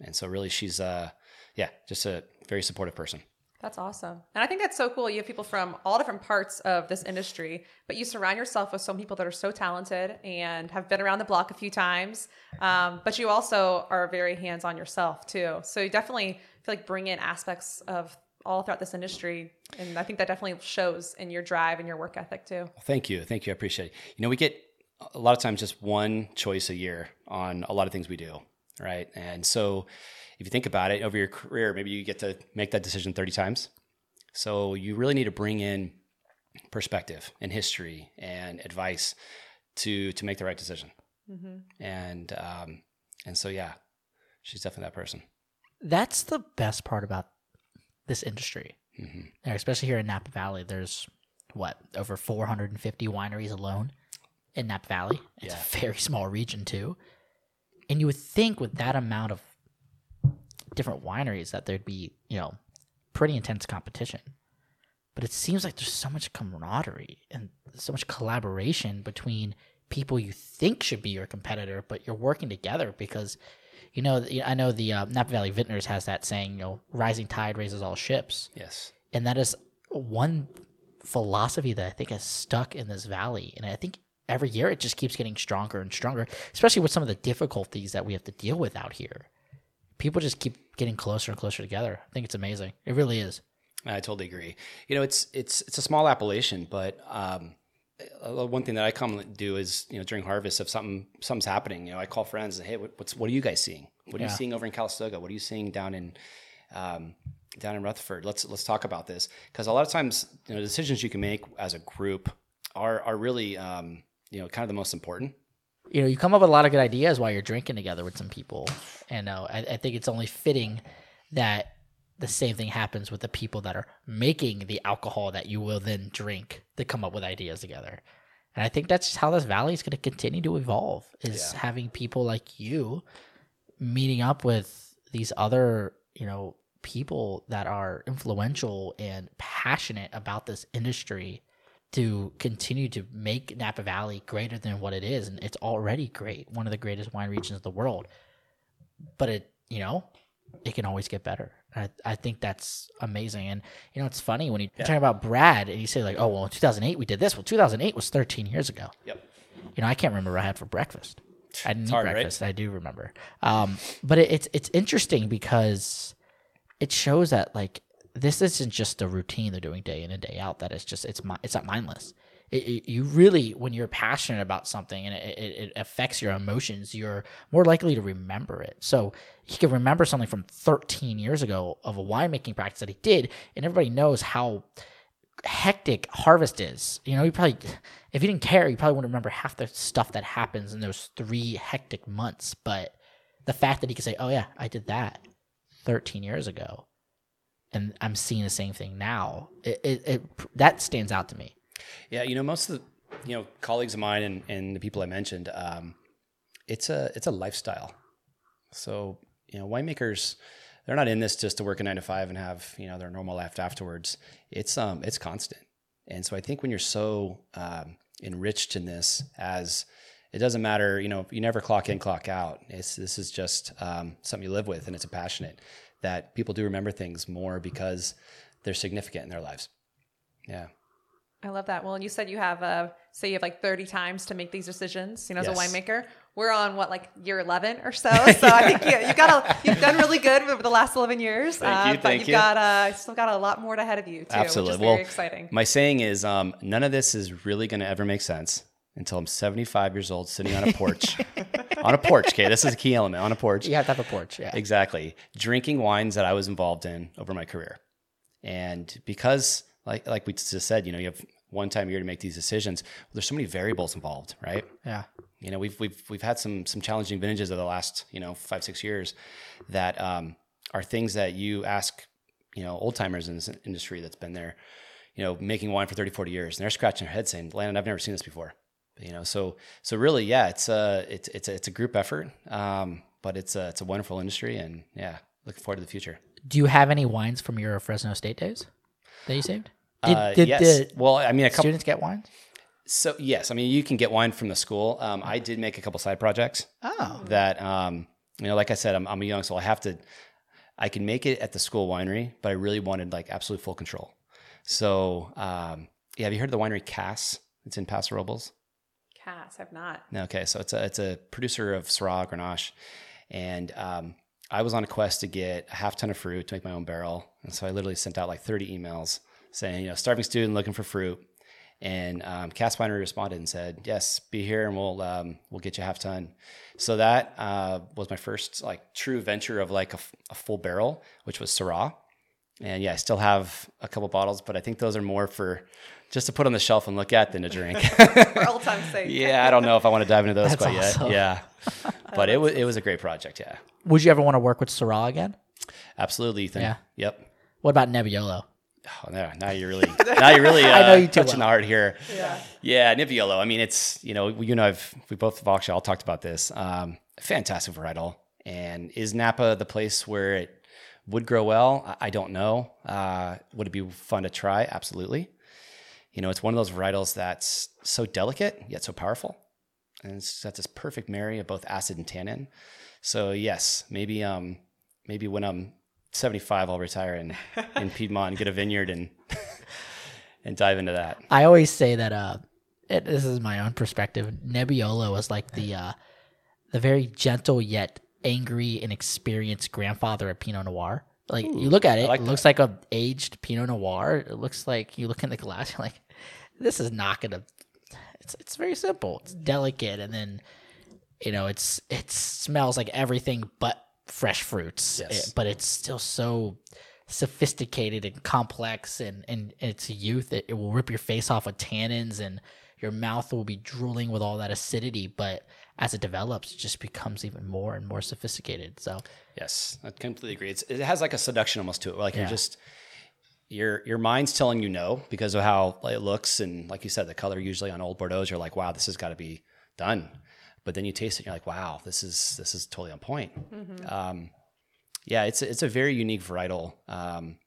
And so really she's uh yeah, just a very supportive person. That's awesome. And I think that's so cool. You have people from all different parts of this industry, but you surround yourself with some people that are so talented and have been around the block a few times. Um, but you also are very hands on yourself, too. So you definitely feel like bring in aspects of all throughout this industry. And I think that definitely shows in your drive and your work ethic, too. Thank you. Thank you. I appreciate it. You know, we get a lot of times just one choice a year on a lot of things we do, right? And so if you think about it over your career, maybe you get to make that decision 30 times. So you really need to bring in perspective and history and advice to to make the right decision. Mm-hmm. And um, and so yeah, she's definitely that person. That's the best part about this industry, mm-hmm. especially here in Napa Valley. There's what over 450 wineries alone in Napa Valley. It's Yeah. a very small region too, and you would think with that amount of different wineries that there'd be you know pretty intense competition. But it seems like there's so much camaraderie and so much collaboration between people you think should be your competitor, but you're working together because, you know, I know the uh, Napa Valley Vintners has that saying, you know, rising tide raises all ships. Yes. And that is one philosophy that I think has stuck in this valley. And I think every year it just keeps getting stronger and stronger, especially with some of the difficulties that we have to deal with out here. People just keep getting closer and closer together. I think it's amazing. It really is. I totally agree. You know, it's it's it's a small appellation, but um, one thing that I commonly do is you know during harvest if something something's happening, you know, I call friends and say, hey, what's what are you guys seeing? What are yeah. you seeing over in Calistoga? What are you seeing down in um, down in Rutherford? Let's let's talk about this because a lot of times you know decisions you can make as a group are are really um, you know kind of the most important. You know, you come up with a lot of good ideas while you're drinking together with some people, and uh, I, I think it's only fitting that the same thing happens with the people that are making the alcohol that you will then drink to come up with ideas together. And I think that's how this valley is going to continue to evolve is yeah. having people like you meeting up with these other, you know, people that are influential and passionate about this industry to continue to make Napa Valley greater than what it is. And it's already great, one of the greatest wine regions of the world. But it, you know, it can always get better. I, I think that's amazing. And you know, it's funny when you yeah. talk about Brad and you say like, "Oh, well, in 2008 we did this." Well, 2008 was 13 years ago. Yep. You know, I can't remember what I had for breakfast. I didn't it's eat hard, breakfast. Right? I do remember. Um, but it, it's it's interesting because it shows that like this isn't just a routine they're doing day in and day out. That it's just it's it's not mindless. It, it, you really when you're passionate about something and it, it, affects your emotions you're more likely to remember it. So he can remember something from 13 years ago of a winemaking practice that he did and everybody knows how hectic harvest is. You know you probably if you didn't care you probably wouldn't remember half the stuff that happens in those three hectic months. But the fact that he could say oh yeah i did that 13 years ago and i'm seeing the same thing now it, it, it that stands out to me yeah, you know, most of the you know colleagues of mine and, and the people I mentioned, um, it's a it's a lifestyle. So you know, winemakers they're not in this just to work a nine to five and have you know their normal life afterwards. It's um it's constant, and so I think when you're so um, enriched in this as it doesn't matter, you know, you never clock in, clock out. It's this is just um, something you live with, and it's a passionate that people do remember things more because they're significant in their lives. Yeah. I love that. Well, and you said you have uh say you have like 30 times to make these decisions, you know, as yes. a winemaker. We're on what like year 11 or so. So I think you, you got a, you've done really good over the last 11 years. Thank uh, you, but you've you. got uh still got a lot more ahead of you too, Absolutely. which is very well, exciting. My saying is um none of this is really going to ever make sense until I'm 75 years old sitting on a porch. on a porch, okay? This is a key element. On a porch. You have to have a porch, yeah. Exactly. Drinking wines that I was involved in over my career. And because like like we just said, you know, you have one time a year to make these decisions. Well, there's so many variables involved, right? Yeah. You know, we've we've we've had some some challenging vintages of the last you know five six years that um, are things that you ask you know old timers in this industry that's been there, you know, making wine for 30, 40 years, and they're scratching their head saying, "Landon, I've never seen this before." You know, so so really, yeah, it's a it's it's a, it's a group effort, um, but it's a it's a wonderful industry, and yeah, looking forward to the future. Do you have any wines from your Fresno State days that you saved? Did, uh, did yes. well, I mean, a couple students get wine. So yes, I mean you can get wine from the school. Um, I did make a couple side projects. Oh, that um, you know, like I said, I'm, I'm a young, so I have to. I can make it at the school winery, but I really wanted like absolute full control. So um, yeah, have you heard of the winery Cass? It's in Paso Robles. Cass, I've not. Okay, so it's a it's a producer of Syrah Grenache, and um, I was on a quest to get a half ton of fruit to make my own barrel, and so I literally sent out like 30 emails saying, you know, starving student looking for fruit. And um, Cass Winery responded and said, "Yes, be here, and we'll um, we'll get you a half ton." So that uh, was my first like true venture of like a, a, full barrel, which was Syrah. And yeah, I still have a couple bottles, but I think those are more for just to put on the shelf and look at than to drink. for old time's sake. yeah, I don't know if I want to dive into those That's quite awesome. yet. Yeah, but it was it was a great project. Yeah. Would you ever want to work with Syrah again? Absolutely, Ethan. Yeah. Yep. What about Nebbiolo? Oh, no, now you're really now you're really uh, I know you touching well. the heart here. Yeah, yeah, Nebbiolo. I mean, it's you know you know I've we both have actually all talked about this. Um, fantastic varietal, and is Napa the place where it Would grow well? I, I don't know. Uh, would it be fun to try? Absolutely. You know, it's one of those varietals that's so delicate yet so powerful, and it's got this perfect marry of both acid and tannin. So yes, maybe um maybe when I'm 75, I'll retire in in Piedmont and get a vineyard and and dive into that. I always say that uh, it, this is my own perspective. Nebbiolo was like the uh, the very gentle yet angry and experienced grandfather of Pinot Noir. Like you look at it, like it looks like a aged Pinot Noir. It looks like you look in the glass, you're like, this is not gonna. It's it's very simple. It's delicate, and then you know it's it smells like everything but fresh fruits. Yes. It- but it's still so sophisticated and complex and and its youth it, it will rip your face off with tannins and your mouth will be drooling with all that acidity but as it develops it just becomes even more and more sophisticated so Yes, I completely agree. It's, it has like a seduction almost to it. Like Yeah. you're just your your mind's telling you no because of how it looks and like you said, the color usually on old Bordeaux's, you're like, wow, this has got to be done. But then you taste it, and you're like, wow, this is this is totally on point. Um, yeah, it's it's a very unique varietal. Um,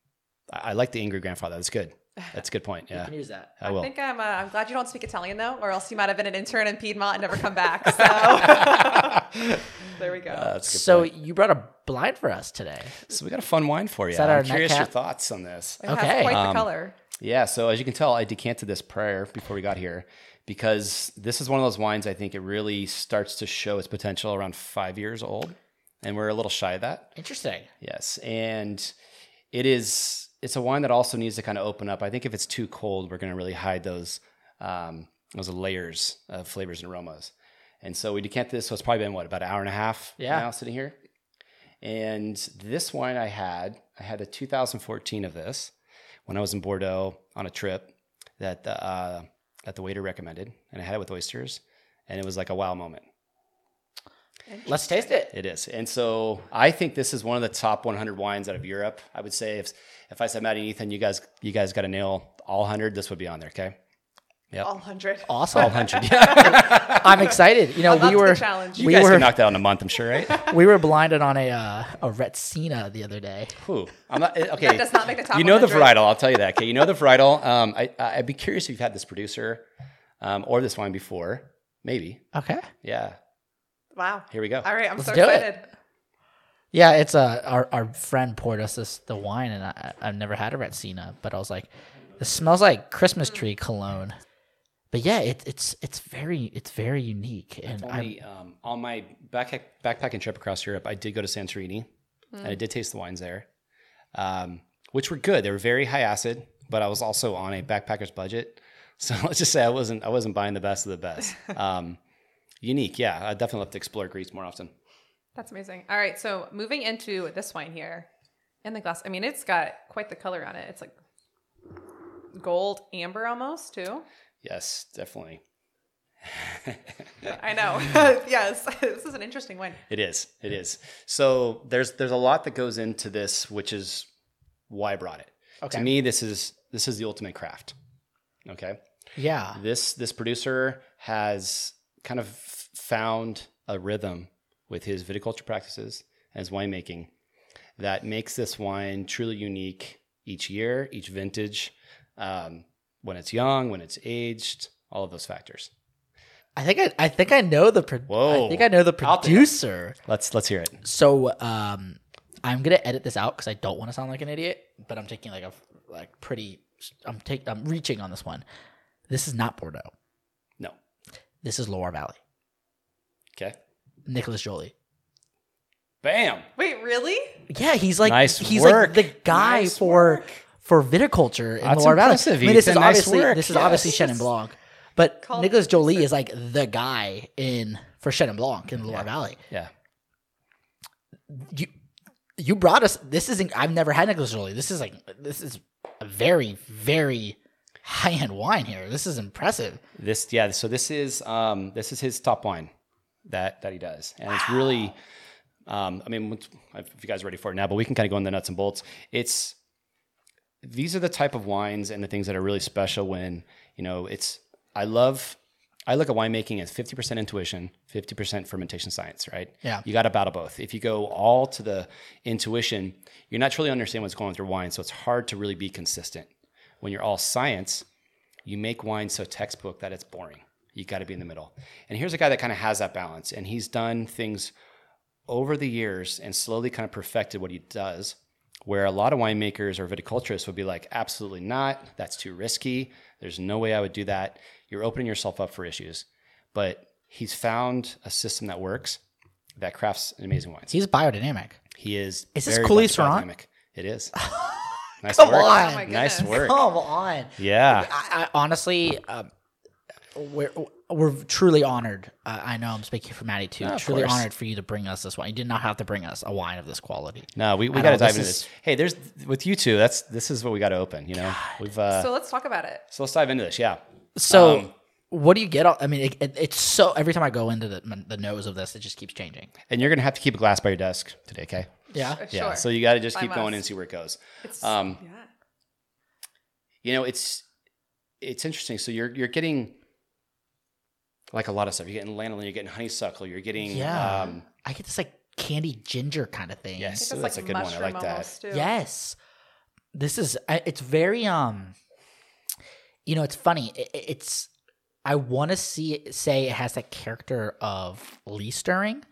I, I like the angry grandfather. That's good. That's a good point. you Yeah, can use that I I think I'm. Uh, I'm glad you don't speak Italian though, or else you might have been an intern in Piedmont and never come back. So there we go. Uh, that's a good so point. you brought a blind for us today So we got a fun wine for you. that our I'm curious your thoughts on this. it okay, has quite um, the color. Yeah, so as you can tell, I decanted this prior before we got here because this is one of those wines I think it really starts to show its potential around five years old. And we're a little shy of that. interesting Yes. And it is it's a wine that also needs to kind of open up. I think if it's too cold, we're gonna really hide those um, those layers of flavors and aromas. And so we decanted this, so it's probably been what, about an hour and a half Yeah. now sitting here. And this wine I had, I had a 2014 of this when I was in Bordeaux on a trip that the, uh, that the waiter recommended, and I had it with oysters, and it was like a wow moment. Let's taste it It is, and so I think this is one of the top 100 wines out of Europe. I would say if if I said Maddie and Ethan, you guys you guys got to nail all 100, this would be on there. Okay, yep, All hundred. awesome all 100. Yeah, i'm excited you know I'm we were challenge. you we guys were could knock that out in a month, I'm sure, right? we were blinded on a uh, a Retsina the other day Whew. I'm not okay. That does not make the top You know the 100. varietal. I'll tell you that. Okay, you know the varietal. Um, I I'd be curious if you've had this producer, um, or this wine before. Maybe. okay Yeah. Wow. Here we go. All right, I'm Let's so do it. excited. Yeah, it's uh, our our friend poured us this the wine, and I, I've never had a Retsina, but I was like, this smells like Christmas tree cologne. But yeah, it, it's it's very it's very unique, and I Only, um, on my backpack, backpacking trip across Europe, I did go to Santorini, and I did taste the wines there, um, which were good. They were very high acid, but I was also on a backpacker's budget, so let's just say I wasn't I wasn't buying the best of the best. Um, unique, yeah. I definitely love to explore Greece more often. That's amazing. All right, so moving into this wine here in the glass. I mean, it's got quite the color on it. It's like gold amber almost too. Yes, definitely. I know. yes, this is an interesting wine. It is. It is. So there's there's a lot that goes into this, which is why I brought it. Okay. To me, this is this is the ultimate craft. Okay. yeah, This this producer has kind of found a rhythm with his viticulture practices and his winemaking that makes this wine truly unique each year, each vintage, um, when it's young, when it's aged, all of those factors. I think I, I think I know the pro- Whoa. I think I know the producer. Let's let's hear it. So um, I'm gonna edit this out because I don't want to sound like an idiot, but I'm taking like a like pretty. I'm take I'm reaching on this one. This is not Bordeaux. No. This is Loire Valley. Okay. Nicolas Joly. Bam. Wait, really? Yeah, he's like Nice he's work. like the guy Nice for work. for viticulture in That's Loire Valley. I mean, this is Nice obviously work. this is obviously Yes. Chenin Blanc, but Call Nicolas me Joly is like the guy in for Chenin Blanc in the Loire Valley. Yeah. You you brought us. This isn't. I've never had Nicolas Joly. This is like this is a very very high end wine here. This is impressive. This yeah, so this is um this is his top wine that that he does. And it's really um I mean if you guys are ready for it now, but we can kind of go in the nuts and bolts. It's these are the type of wines and the things that are really special when, you know, it's I love I look at winemaking as 50% intuition, 50% fermentation science, right? Yeah. You got to battle both. If you go all to the intuition, you're not truly understanding what's going on with your wine. So it's hard to really be consistent. When you're all science, you make wine so textbook that it's boring. You got to be in the middle. And here's a guy that kind of has that balance. And he's done things over the years and slowly kind of perfected what he does. Where a lot of winemakers or viticulturists would be like, absolutely not. That's too risky. There's no way I would do that. You're opening yourself up for issues. But he's found a system that works that crafts amazing wines. He's biodynamic. He is. Is this very Coulée much Serrant? biodynamic. It is. nice Come work. on. Oh nice goodness. work. Come on. Yeah. I, I honestly, um, we're we're truly honored. Uh, I know I'm speaking for Maddie too. No, truly course. honored for you to bring us this wine. You did not have to bring us a wine of this quality. No, we, we got to dive this into is- this. Hey, there's with you two. That's this is what we got to open. You know, we've uh, so, So let's talk about it. So let's dive into this. Yeah, So, Um, what do you get? I mean, it, it, it's so every time I go into the the nose of this, it just keeps changing. and you're gonna have to keep a glass by your desk today, okay? Yeah. Yeah. So you got to just I keep going and see where it goes. It's, Um, yeah. You know, it's it's interesting. So you're you're getting like a lot of stuff. You're getting lanolin. You're getting honeysuckle. You're getting Yeah. Um, I get this like candy ginger kind of thing. Yes. I that's it's a good one. I like that. too. Yes. This is I- it's very um you know, it's funny. It, it- it's I want to see say it has that character of lees stirring,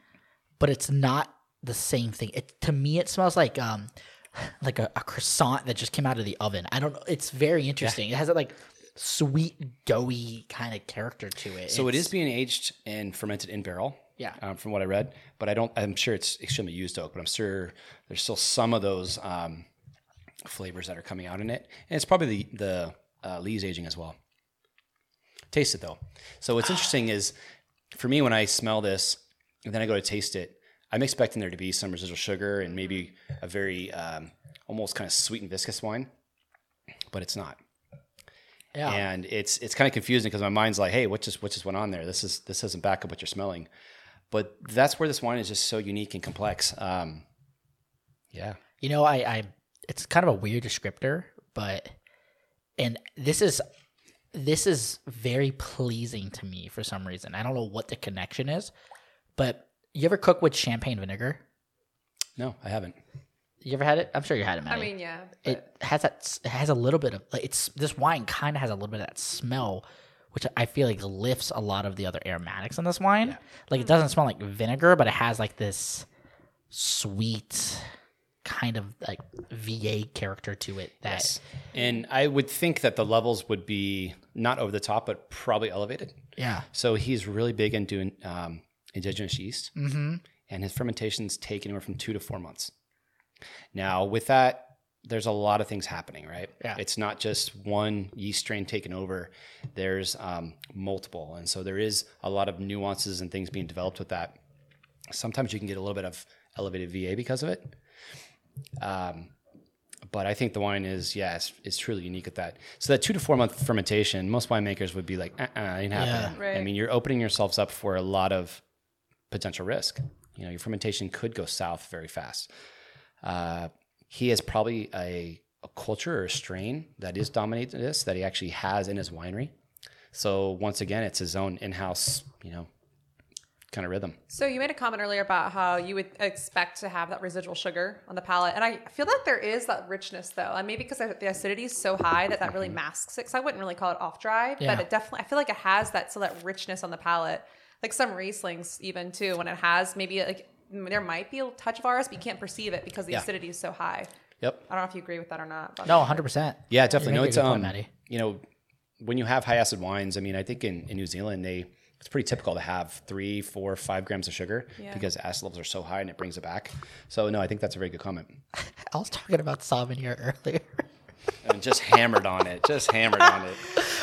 but it's not the same thing. It to me it smells like um like a, a croissant that just came out of the oven. I don't know. It's very interesting. It has that like sweet doughy kind of character to it. so it It's- being aged and fermented in barrel. Yeah. Um, from what I read, but I don't. I'm sure it's extremely used oak, but I'm sure there's still some of those um, flavors that are coming out in it, and it's probably the the uh, lees aging as well. Taste it though. So what's interesting is, for me, when I smell this and then I go to taste it, I'm expecting there to be some residual sugar and maybe a very um, almost kind of sweet and viscous wine, but it's not. yeah. and it's it's kind of confusing because my mind's like, hey, what just what just went on there? This is this doesn't back up what you're smelling, but that's where this wine is just so unique and complex. Um, yeah, You know, I, I it's kind of a weird descriptor, but and this is this is very pleasing to me for some reason. I don't know what the connection is, but you ever cook with champagne vinegar? no, I haven't. You ever had it? I'm sure you had it, I mean, yeah. But it has that. It has a little bit of like it's this wine kind of has a little bit of that smell, which I feel like lifts a lot of the other aromatics in this wine. Like it doesn't smell like vinegar, but it has like this sweet kind of like VA character to it. That And I would think that the levels would be not over the top, but probably elevated. yeah, So he's really big into um, indigenous yeast, mm-hmm. and his fermentations take anywhere from two to four months. Now, with that, there's a lot of things happening, right? Yeah. It's not just one yeast strain taking over. There's um, multiple, and so there is a lot of nuances and things being developed with that. Sometimes you can get a little bit of elevated VA because of it. Um, but I think the wine is, yeah, it's, it's truly unique at that. So that two to four month fermentation, most winemakers would be like, uh-uh, ain't happening. Right. I mean, you're opening yourselves up for a lot of potential risk. You know, your fermentation could go south very fast. Uh, he has probably a, a culture or a strain that is dominating this that he actually has in his winery. So once again, it's his own in-house, you know, kind of rhythm. So you made a comment earlier about how you would expect to have that residual sugar on the palate, and I feel like there is that richness though, and maybe because the acidity is so high that that really masks it. Because I wouldn't really call it off dry, Yeah. but it definitely I feel like it has that so that richness on the palate, like some Rieslings even too, when it has maybe like there might be a touch of ours, but you can't perceive it because the Yeah. acidity is so high. Yep. I don't know if you agree with that or not. But no, hundred percent. Yeah, definitely. No, make a it's good point, um, Maddie. you know, when you have high acid wines, I mean, I think in, in New Zealand they it's pretty typical to have three, four, five grams of sugar Yeah. because acid levels are so high and it brings it back. So no, I think that's a very good comment. I was talking about Sauvignon earlier. And just hammered on it, just hammered on it.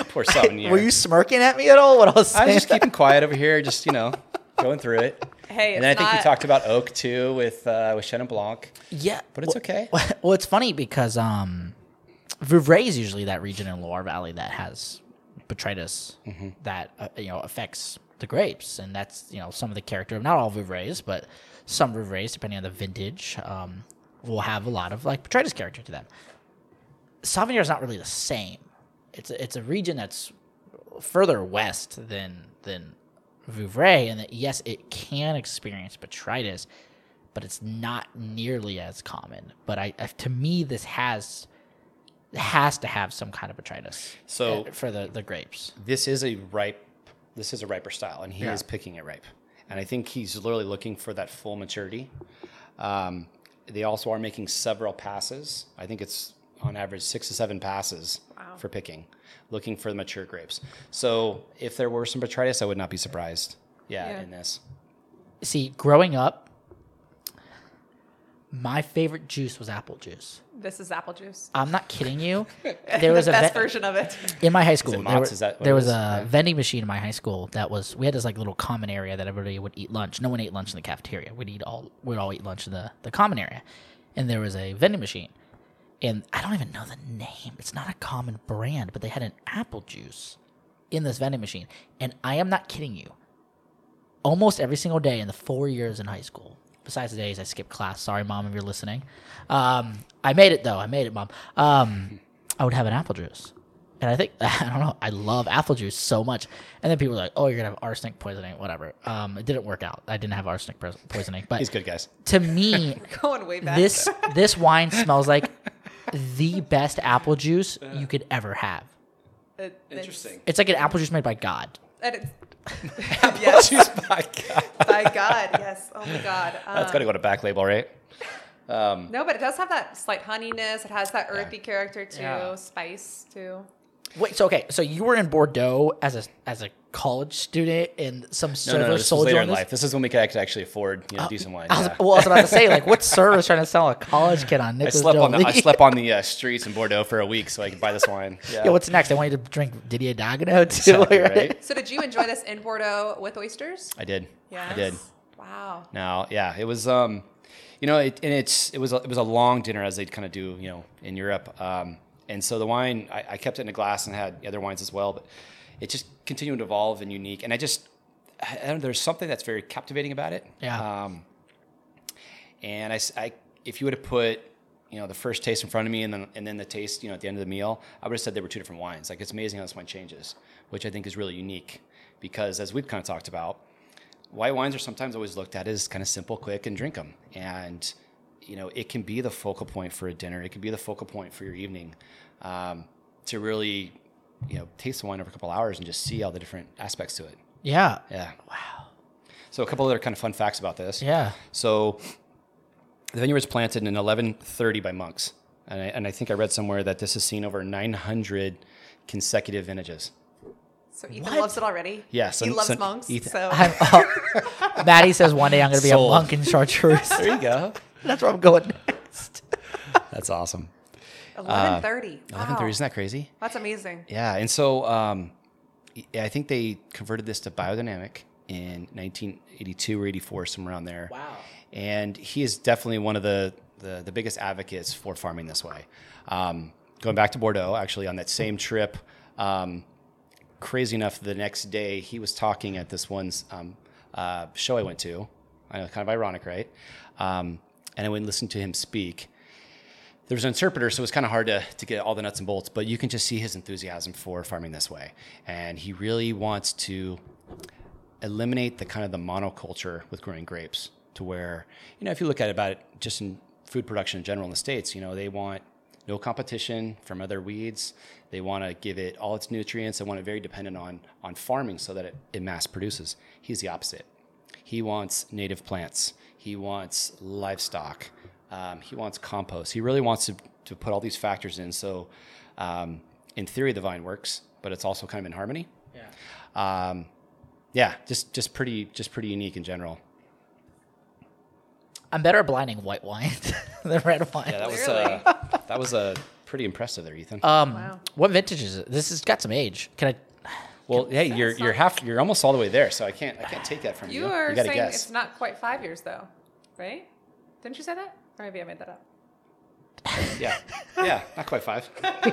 Poor Sauvignon. Were you smirking at me at all? What I was saying? I saying? was just keeping quiet over here, just you know, going through it. Hey, and then I think you not- talked about oak too with uh, with Chenin Blanc, yeah, but it's well- okay. Well, it's funny because um, Vouvray is usually that region in Loire Valley that has botrytis Mm-hmm. that uh, you know affects the grapes, and that's you know some of the character of not all Vouvrays, but some Vouvrays, depending on the vintage, um, will have a lot of like botrytis character to them. Savennières is not really the same. It's a, it's a region that's further west than than Vouvray, and that yes, it can experience botrytis, but it's not nearly as common. But I, I to me, this has has to have some kind of botrytis. So- uh, for the the grapes, this is a ripe this is a riper style and he Yeah. is picking it ripe and i think he's literally looking for that full maturity um, they also are making several passes i think it's on average six to seven passes Wow. for picking looking for the mature grapes so if there were some botrytis i would not be surprised yeah, Yeah. in this see, growing up, my favorite juice was apple juice. This is apple juice. I'm not kidding you. There was the a best ve- version of it. in my high school. there, were- Is that there it was is? a Yeah. vending machine in my high school that was. We had this like little common area that everybody would eat lunch. No one ate lunch in the cafeteria. We'd eat all. We'd all eat lunch in the the common area, and there was a vending machine. And I don't even know the name. It's not a common brand, but they had an apple juice in this vending machine. And I am not kidding you. Almost every single day in the four years in high school, besides the days I skipped class. Sorry, mom, if you're listening. Um, I made it though. I made it, mom. Um, I would have an apple juice, and I think I don't know. I love apple juice so much. And then people were like, "Oh, you're gonna have arsenic poisoning, whatever." Um, it didn't work out. I didn't have arsenic poisoning, but he's good guys to me, Going way back. this this wine smells like the best apple juice you could ever have. It- it's- It's like an apple juice made by God. and it's- yes, my god by God, yes. Oh my God. that's Um, got to go to back label right no, but it does have that slight honeyness. It has that earthy character too, Yeah. spice too. Wait, so okay, so you were in Bordeaux as a as a college student, and some no, server no, no, this sold was you later on in this? life. This is when we could actually actually afford you know, decent wine. I was, yeah. well, I was about to say, like, what server is trying to sell a college kid on I Nicholas slept on the I slept on the uh, streets in Bordeaux for a week so I could buy this wine. Yeah, Yeah, what's next? I want you to drink Didier Dagueneau too. Exactly, right? right? So did you enjoy this in Bordeaux with oysters? I did. Yeah, I did. Wow. Now, yeah, it was um, you know, it, and it's it was a, it was a long dinner as they kind of do, you know, in Europe. Um, and so the wine, I, I kept it in a glass and had other wines as well, but it just continued to evolve and unique. And I just, I, I don't know, there's something that's very captivating about it. Yeah. Um, and I, if you would have put, you know, the first taste in front of me and then and then the taste, you know, at the end of the meal, I would have said they were two different wines. Like it's amazing how this wine changes, which I think is really unique, because as we've kind of talked about, white wines are sometimes always looked at as kind of simple, quick, and drink them. And you know, it can be the focal point for a dinner. It can be the focal point for your evening, um, to really, you know, taste the wine over a couple hours and just see all the different aspects to it. Yeah. Yeah. Wow. So a couple other kind of fun facts about this. Yeah. So the vineyard was planted in 1130 by monks. And I, and I think I read somewhere that this has seen over 900 consecutive vintages. So Ethan What? loves it already. Yeah, he loves some- monks. Ethan- So I'm, oh, Maddie says one day I'm going to be Sold. a monk in chartreuse. There you go. That's where I'm going next. That's awesome. eleven thirty. 1130, isn't that crazy? That's amazing. Yeah, and so um, I think they converted this to biodynamic in 1982 or 84, somewhere around there. Wow. And he is definitely one of the, the, the biggest advocates for farming this way. Um, going back to Bordeaux, actually, on that same trip, um, crazy enough, the next day he was talking at this one um, uh, show I went to. I know, kind of ironic, right? Um, and I went and listened to him speak there was an interpreter, so it was kind of hard to, to get all the nuts and bolts, but you can just see his enthusiasm for farming this way. And he really wants to eliminate the kind of the monoculture with growing grapes to where, you know, if you look at it about it just in food production in general in the States, you know, they want no competition from other weeds. They want to give it all its nutrients. They want it very dependent on, on farming so that it, it mass produces. He's the opposite. He wants native plants. He wants livestock. Um, he wants compost. He really wants to, to put all these factors in. So, um, in theory, the vine works, but it's also kind of in harmony. Yeah. Um, yeah, just just pretty just pretty unique in general. I'm better at blinding white wine than red wine. Yeah, that was Clearly. uh, that was uh, pretty impressive there, Ethan. um, Wow. what vintage is it? This has got some age. Can I? Well, hey, you're you're half you're almost all the way there, so I can't I can't take that from you. You are you gotta saying guess. it's not quite five years though, right? Didn't you say that? Or maybe I made that up. Yeah, yeah, not quite five. Count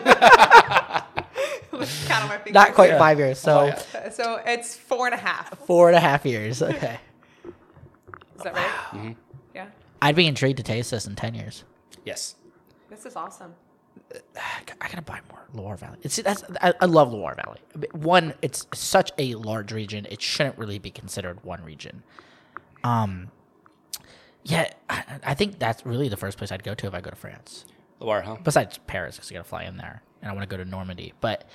on my fingers. Not quite five years. So Oh, yeah. So it's four and a half. four and a half years. Okay. Is that right? Mm-hmm. Yeah. I'd be intrigued to taste this in ten years. Yes. This is awesome. I gotta buy more Loire Valley. It's that's I, I love Loire Valley. One, it's such a large region. It shouldn't really be considered one region. Um, yeah, I, I think that's really the first place I'd go to if I go to France. Loire, huh? Besides Paris, because I gotta fly in there, and I want to go to Normandy. But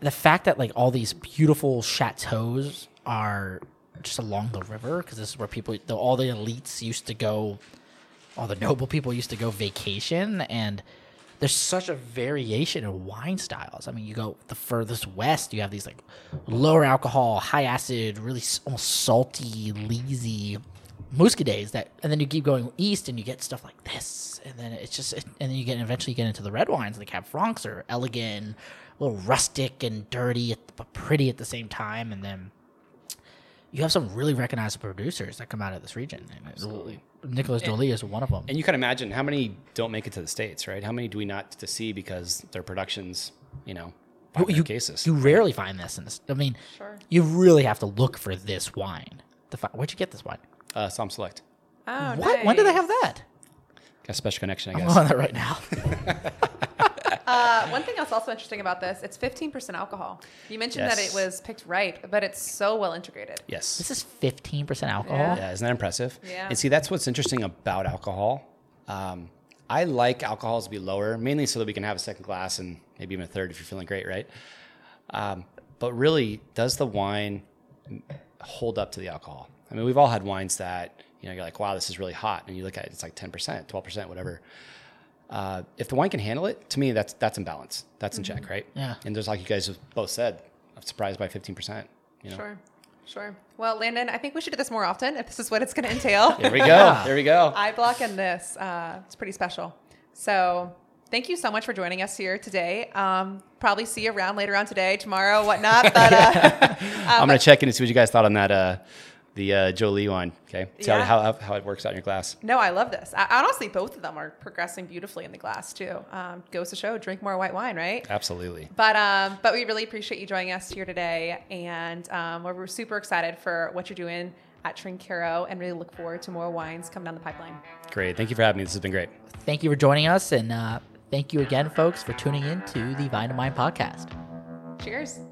the fact that like all these beautiful chateaus are just along the river, because this is where people, the, all the elites used to go, all the noble people used to go vacation, and there's such a variation in wine styles. I mean, you go the furthest west, you have these like lower alcohol, high acid, really almost salty, leesy muscadets that, and then you keep going east and you get stuff like this, and then it's just, and then you get eventually you get into the red wines like Cab Francs are elegant, a little rustic and dirty, but pretty at the same time, and then you have some really recognizable producers that come out of this region. Absolutely, Nicolas Joly is one of them. And you can imagine how many don't make it to the states, right? How many do we not to see because their productions, you know, you, you, you, cases. you rarely find this in this. I mean, Sure. you really have to look for this wine. To find, where'd you get this wine? uh, Somm Select. Oh, What? When did they have that? Got a special connection, I I'm guess. on that right now. Uh, one thing that's also interesting about this, it's 15% alcohol. You mentioned that it was picked right, but it's so well integrated. yes. this is 15% alcohol. Yeah. Yeah, isn't that impressive? Yeah. And see, that's what's interesting about alcohol. Um, I like alcohols to be lower, mainly so that we can have a second glass and maybe even a third if you're feeling great, right? Um, but really, does the wine hold up to the alcohol? I mean, we've all had wines that you know you're like, wow, this is really hot, and you look at it, it's like 10%, 12%, whatever. Uh, if the wine can handle it, to me, that's that's in balance. That's in check, right? Yeah. And just like you guys have both said, I'm surprised by 15%. You know. Sure. Sure. Well, Landon, I think we should do this more often if this is what it's going to entail. There we go. There we go. I block in this. Uh, it's pretty special. So thank you so much for joining us here today. Um, probably see you around later on today, tomorrow, whatnot. But uh, I'm gonna check in and see what you guys thought on that. Uh, the uh, Joly one. Okay, see Yeah. how, how how it works out in your glass. no, I love this. I, honestly, both of them are progressing beautifully in the glass too. Um, goes to show, drink more white wine, right? Absolutely. But um, but we really appreciate you joining us here today, and um, we're, we're super excited for what you're doing at Trinchero, and really look forward to more wines coming down the pipeline. Great. Thank you for having me. This has been great. Thank you for joining us. And uh, thank you again, folks, for tuning in to the Vine to Mind podcast. Cheers.